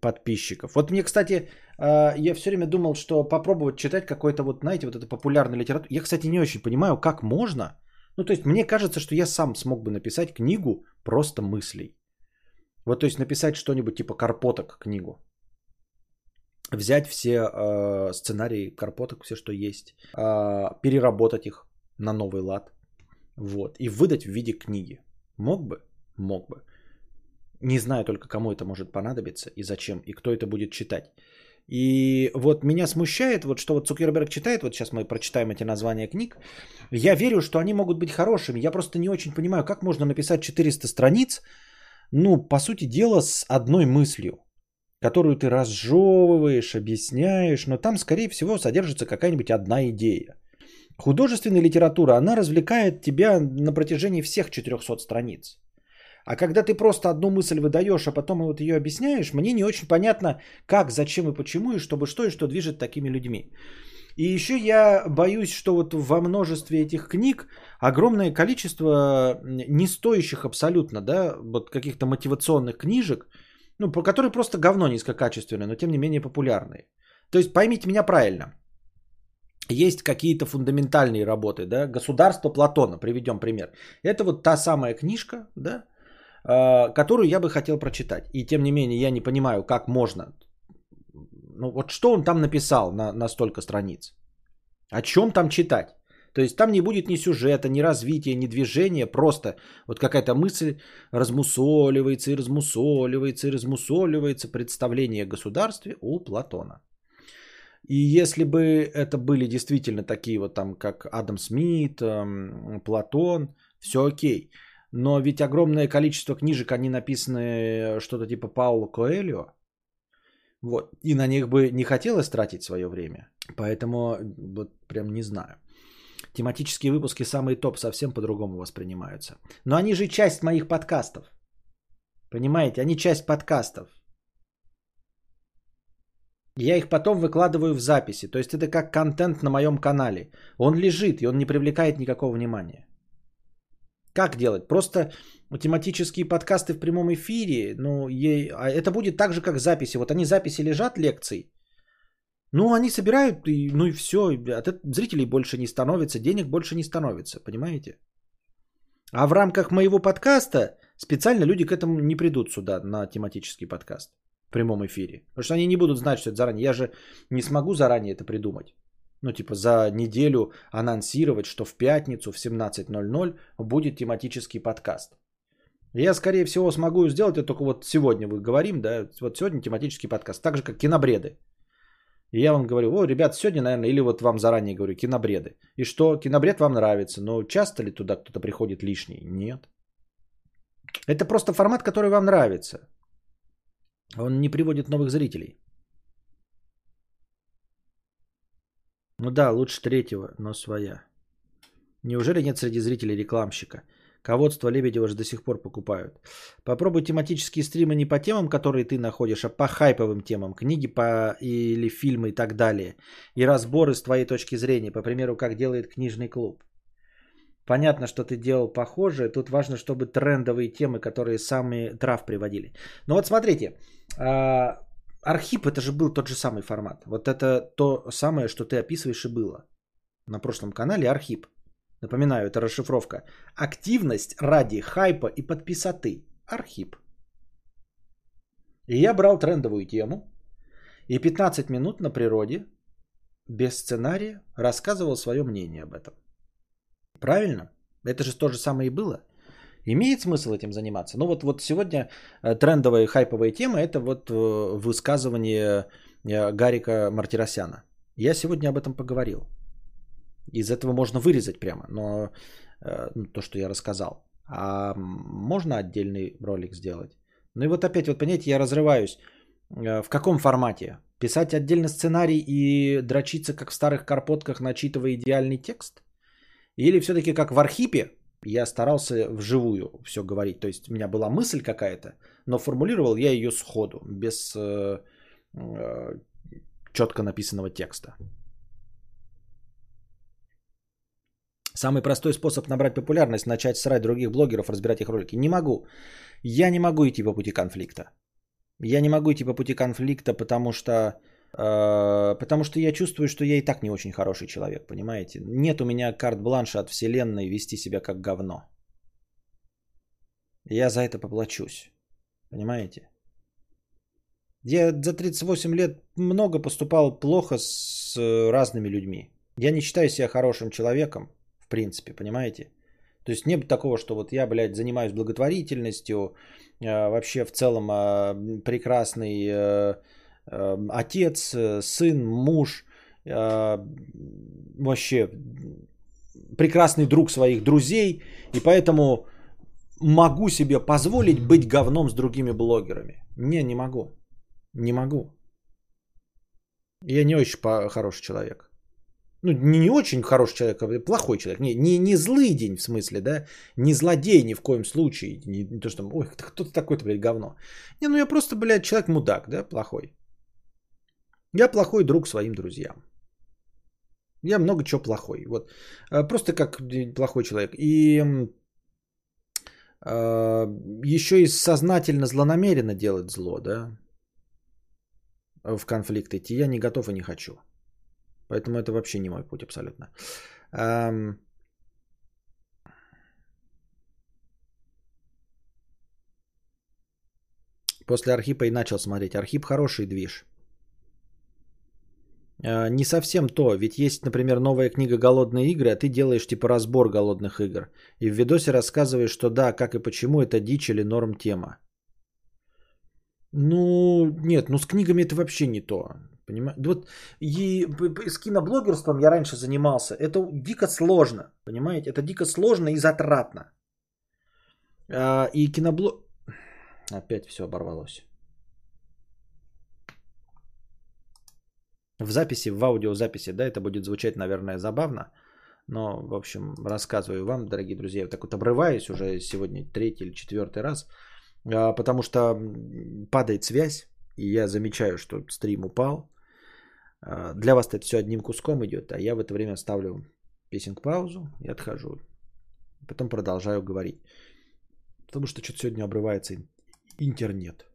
подписчиков. Вот мне, кстати, а, я все время думал, что попробовать читать какой-то вот, знаете, вот это популярную литературу. Я, кстати, не очень понимаю, как можно. Ну, то есть мне кажется, что я сам смог бы написать книгу просто мыслей. Вот, то есть написать что-нибудь типа Карпоток книгу взять все э, сценарии Карпоток, все, что есть, э, переработать их на новый лад, вот, и выдать в виде книги. Мог бы? Мог бы. Не знаю только, кому это может понадобиться и зачем, и кто это будет читать. И вот меня смущает, вот что вот Цукерберг читает, вот сейчас мы прочитаем эти названия книг, я верю, что они могут быть хорошими, я просто не очень понимаю, как можно написать 400 страниц, ну, по сути дела, с одной мыслью которую ты разжевываешь, объясняешь, но там, скорее всего, содержится какая-нибудь одна идея. Художественная литература, она развлекает тебя на протяжении всех 400 страниц. А когда ты просто одну мысль выдаешь, а потом вот ее объясняешь, мне не очень понятно, как, зачем и почему, и чтобы что, и что движет такими людьми. И еще я боюсь, что вот во множестве этих книг огромное количество не стоящих абсолютно, да, вот каких-то мотивационных книжек – ну, которые просто говно низкокачественные, но тем не менее популярные. То есть поймите меня правильно. Есть какие-то фундаментальные работы, да, государство Платона, приведем пример. Это вот та самая книжка, да, которую я бы хотел прочитать. И тем не менее я не понимаю, как можно. Ну вот что он там написал на, на столько страниц? О чем там читать? То есть там не будет ни сюжета, ни развития, ни движения, просто вот какая-то мысль размусоливается и размусоливается и размусоливается представление о государстве у Платона. И если бы это были действительно такие вот там, как Адам Смит, эм, Платон, все окей. Но ведь огромное количество книжек, они написаны что-то типа Паула Коэльо. Вот. И на них бы не хотелось тратить свое время. Поэтому вот прям не знаю. Тематические выпуски самые топ совсем по-другому воспринимаются. Но они же часть моих подкастов. Понимаете, они часть подкастов. Я их потом выкладываю в записи. То есть это как контент на моем канале. Он лежит, и он не привлекает никакого внимания. Как делать? Просто тематические подкасты в прямом эфире, ну, ей, а это будет так же, как записи. Вот они записи лежат лекций, ну, они собирают, и, ну и все. От этого зрителей больше не становится, денег больше не становится, понимаете? А в рамках моего подкаста специально люди к этому не придут сюда на тематический подкаст в прямом эфире. Потому что они не будут знать, что это заранее. Я же не смогу заранее это придумать. Ну, типа за неделю анонсировать, что в пятницу в 17.00 будет тематический подкаст. Я, скорее всего, смогу сделать это только вот сегодня вы говорим, да, вот сегодня тематический подкаст. Так же, как кинобреды. И я вам говорю, о, ребят, сегодня, наверное, или вот вам заранее говорю, кинобреды. И что, кинобред вам нравится, но часто ли туда кто-то приходит лишний? Нет. Это просто формат, который вам нравится. Он не приводит новых зрителей. Ну да, лучше третьего, но своя. Неужели нет среди зрителей рекламщика? Ководство Лебедева же до сих пор покупают. Попробуй тематические стримы не по темам, которые ты находишь, а по хайповым темам. Книги по... или фильмы и так далее. И разборы с твоей точки зрения. По примеру, как делает книжный клуб. Понятно, что ты делал похоже. Тут важно, чтобы трендовые темы, которые самые трав приводили. Ну вот смотрите. Архип это же был тот же самый формат. Вот это то самое, что ты описываешь и было. На прошлом канале Архип. Напоминаю, это расшифровка. Активность ради хайпа и подписоты. Архип. И я брал трендовую тему и 15 минут на природе без сценария рассказывал свое мнение об этом. Правильно? Это же то же самое и было. Имеет смысл этим заниматься? Ну вот, вот сегодня э, трендовая хайповая тема это вот э, высказывание э, Гарика Мартиросяна. Я сегодня об этом поговорил. Из этого можно вырезать прямо, но ну, то, что я рассказал. А можно отдельный ролик сделать? Ну и вот опять, вот понимаете, я разрываюсь. В каком формате? Писать отдельно сценарий и дрочиться, как в старых карпотках, начитывая идеальный текст? Или все-таки как в архипе, я старался вживую все говорить. То есть у меня была мысль какая-то, но формулировал я ее сходу, без э, э, четко написанного текста. Самый простой способ набрать популярность – начать срать других блогеров, разбирать их ролики. Не могу. Я не могу идти по пути конфликта. Я не могу идти по пути конфликта, потому что, потому что я чувствую, что я и так не очень хороший человек, понимаете? Нет у меня карт-бланша от вселенной вести себя как говно. Я за это поплачусь. Понимаете? Я за 38 лет много поступал плохо с э, разными людьми. Я не считаю себя хорошим человеком в принципе, понимаете? То есть нет такого, что вот я, блядь, занимаюсь благотворительностью, э, вообще в целом э, прекрасный э, отец, сын, муж, вообще прекрасный друг своих друзей, и поэтому могу себе позволить быть говном с другими блогерами. Не, не могу. Не могу. Я не очень хороший человек ну, не, очень хороший человек, а плохой человек. Не, не, не злый день в смысле, да, не злодей ни в коем случае. Не, не то, что, ой, кто ты такой-то, блядь, говно. Не, ну я просто, блядь, человек мудак, да, плохой. Я плохой друг своим друзьям. Я много чего плохой. Вот. А, просто как плохой человек. И э, еще и сознательно, злонамеренно делать зло, да, в конфликт идти я не готов и не хочу. Поэтому это вообще не мой путь абсолютно. После Архипа и начал смотреть. Архип хороший движ. А, не совсем то, ведь есть, например, новая книга «Голодные игры», а ты делаешь типа разбор голодных игр. И в видосе рассказываешь, что да, как и почему это дичь или норм тема. Ну, нет, ну с книгами это вообще не то. Понимаете? Вот и п- с киноблогерством я раньше занимался. Это дико сложно. Понимаете? Это дико сложно и затратно. А, и киноблог... Опять все оборвалось. В записи, в аудиозаписи, да, это будет звучать, наверное, забавно. Но, в общем, рассказываю вам, дорогие друзья, я так вот обрываюсь уже сегодня третий или четвертый раз, а, потому что падает связь, и я замечаю, что стрим упал. А, Для вас это все одним куском идет, а я в это время ставлю песенку паузу и отхожу. Потом продолжаю говорить. Потому что что-то сегодня обрывается ин- интернет.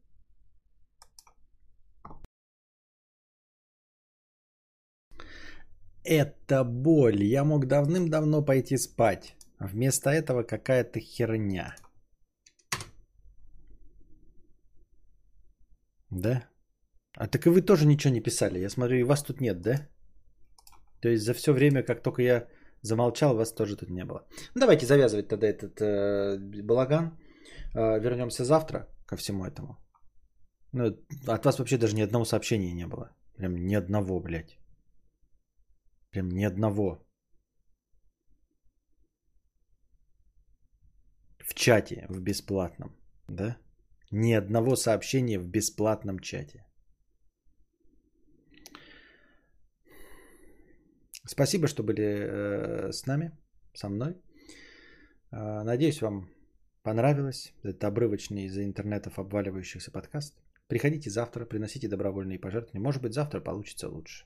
Это боль. Я мог давным-давно пойти спать. Вместо этого какая-то херня. Да? А так и вы тоже ничего не писали. Я смотрю, и вас тут нет, да? То есть за все время, как только я замолчал, вас тоже тут не было. Ну, давайте завязывать тогда этот э, балаган. Э, вернемся завтра ко всему этому. Ну, от вас вообще даже ни одного сообщения не было. Прям ни одного, блядь. Прям ни одного. В чате, в бесплатном, да? Ни одного сообщения в бесплатном чате. Спасибо, что были э, с нами, со мной. Э, надеюсь, вам понравилось этот обрывочный из-за интернетов обваливающихся подкаст. Приходите завтра, приносите добровольные пожертвования. Может быть, завтра получится лучше.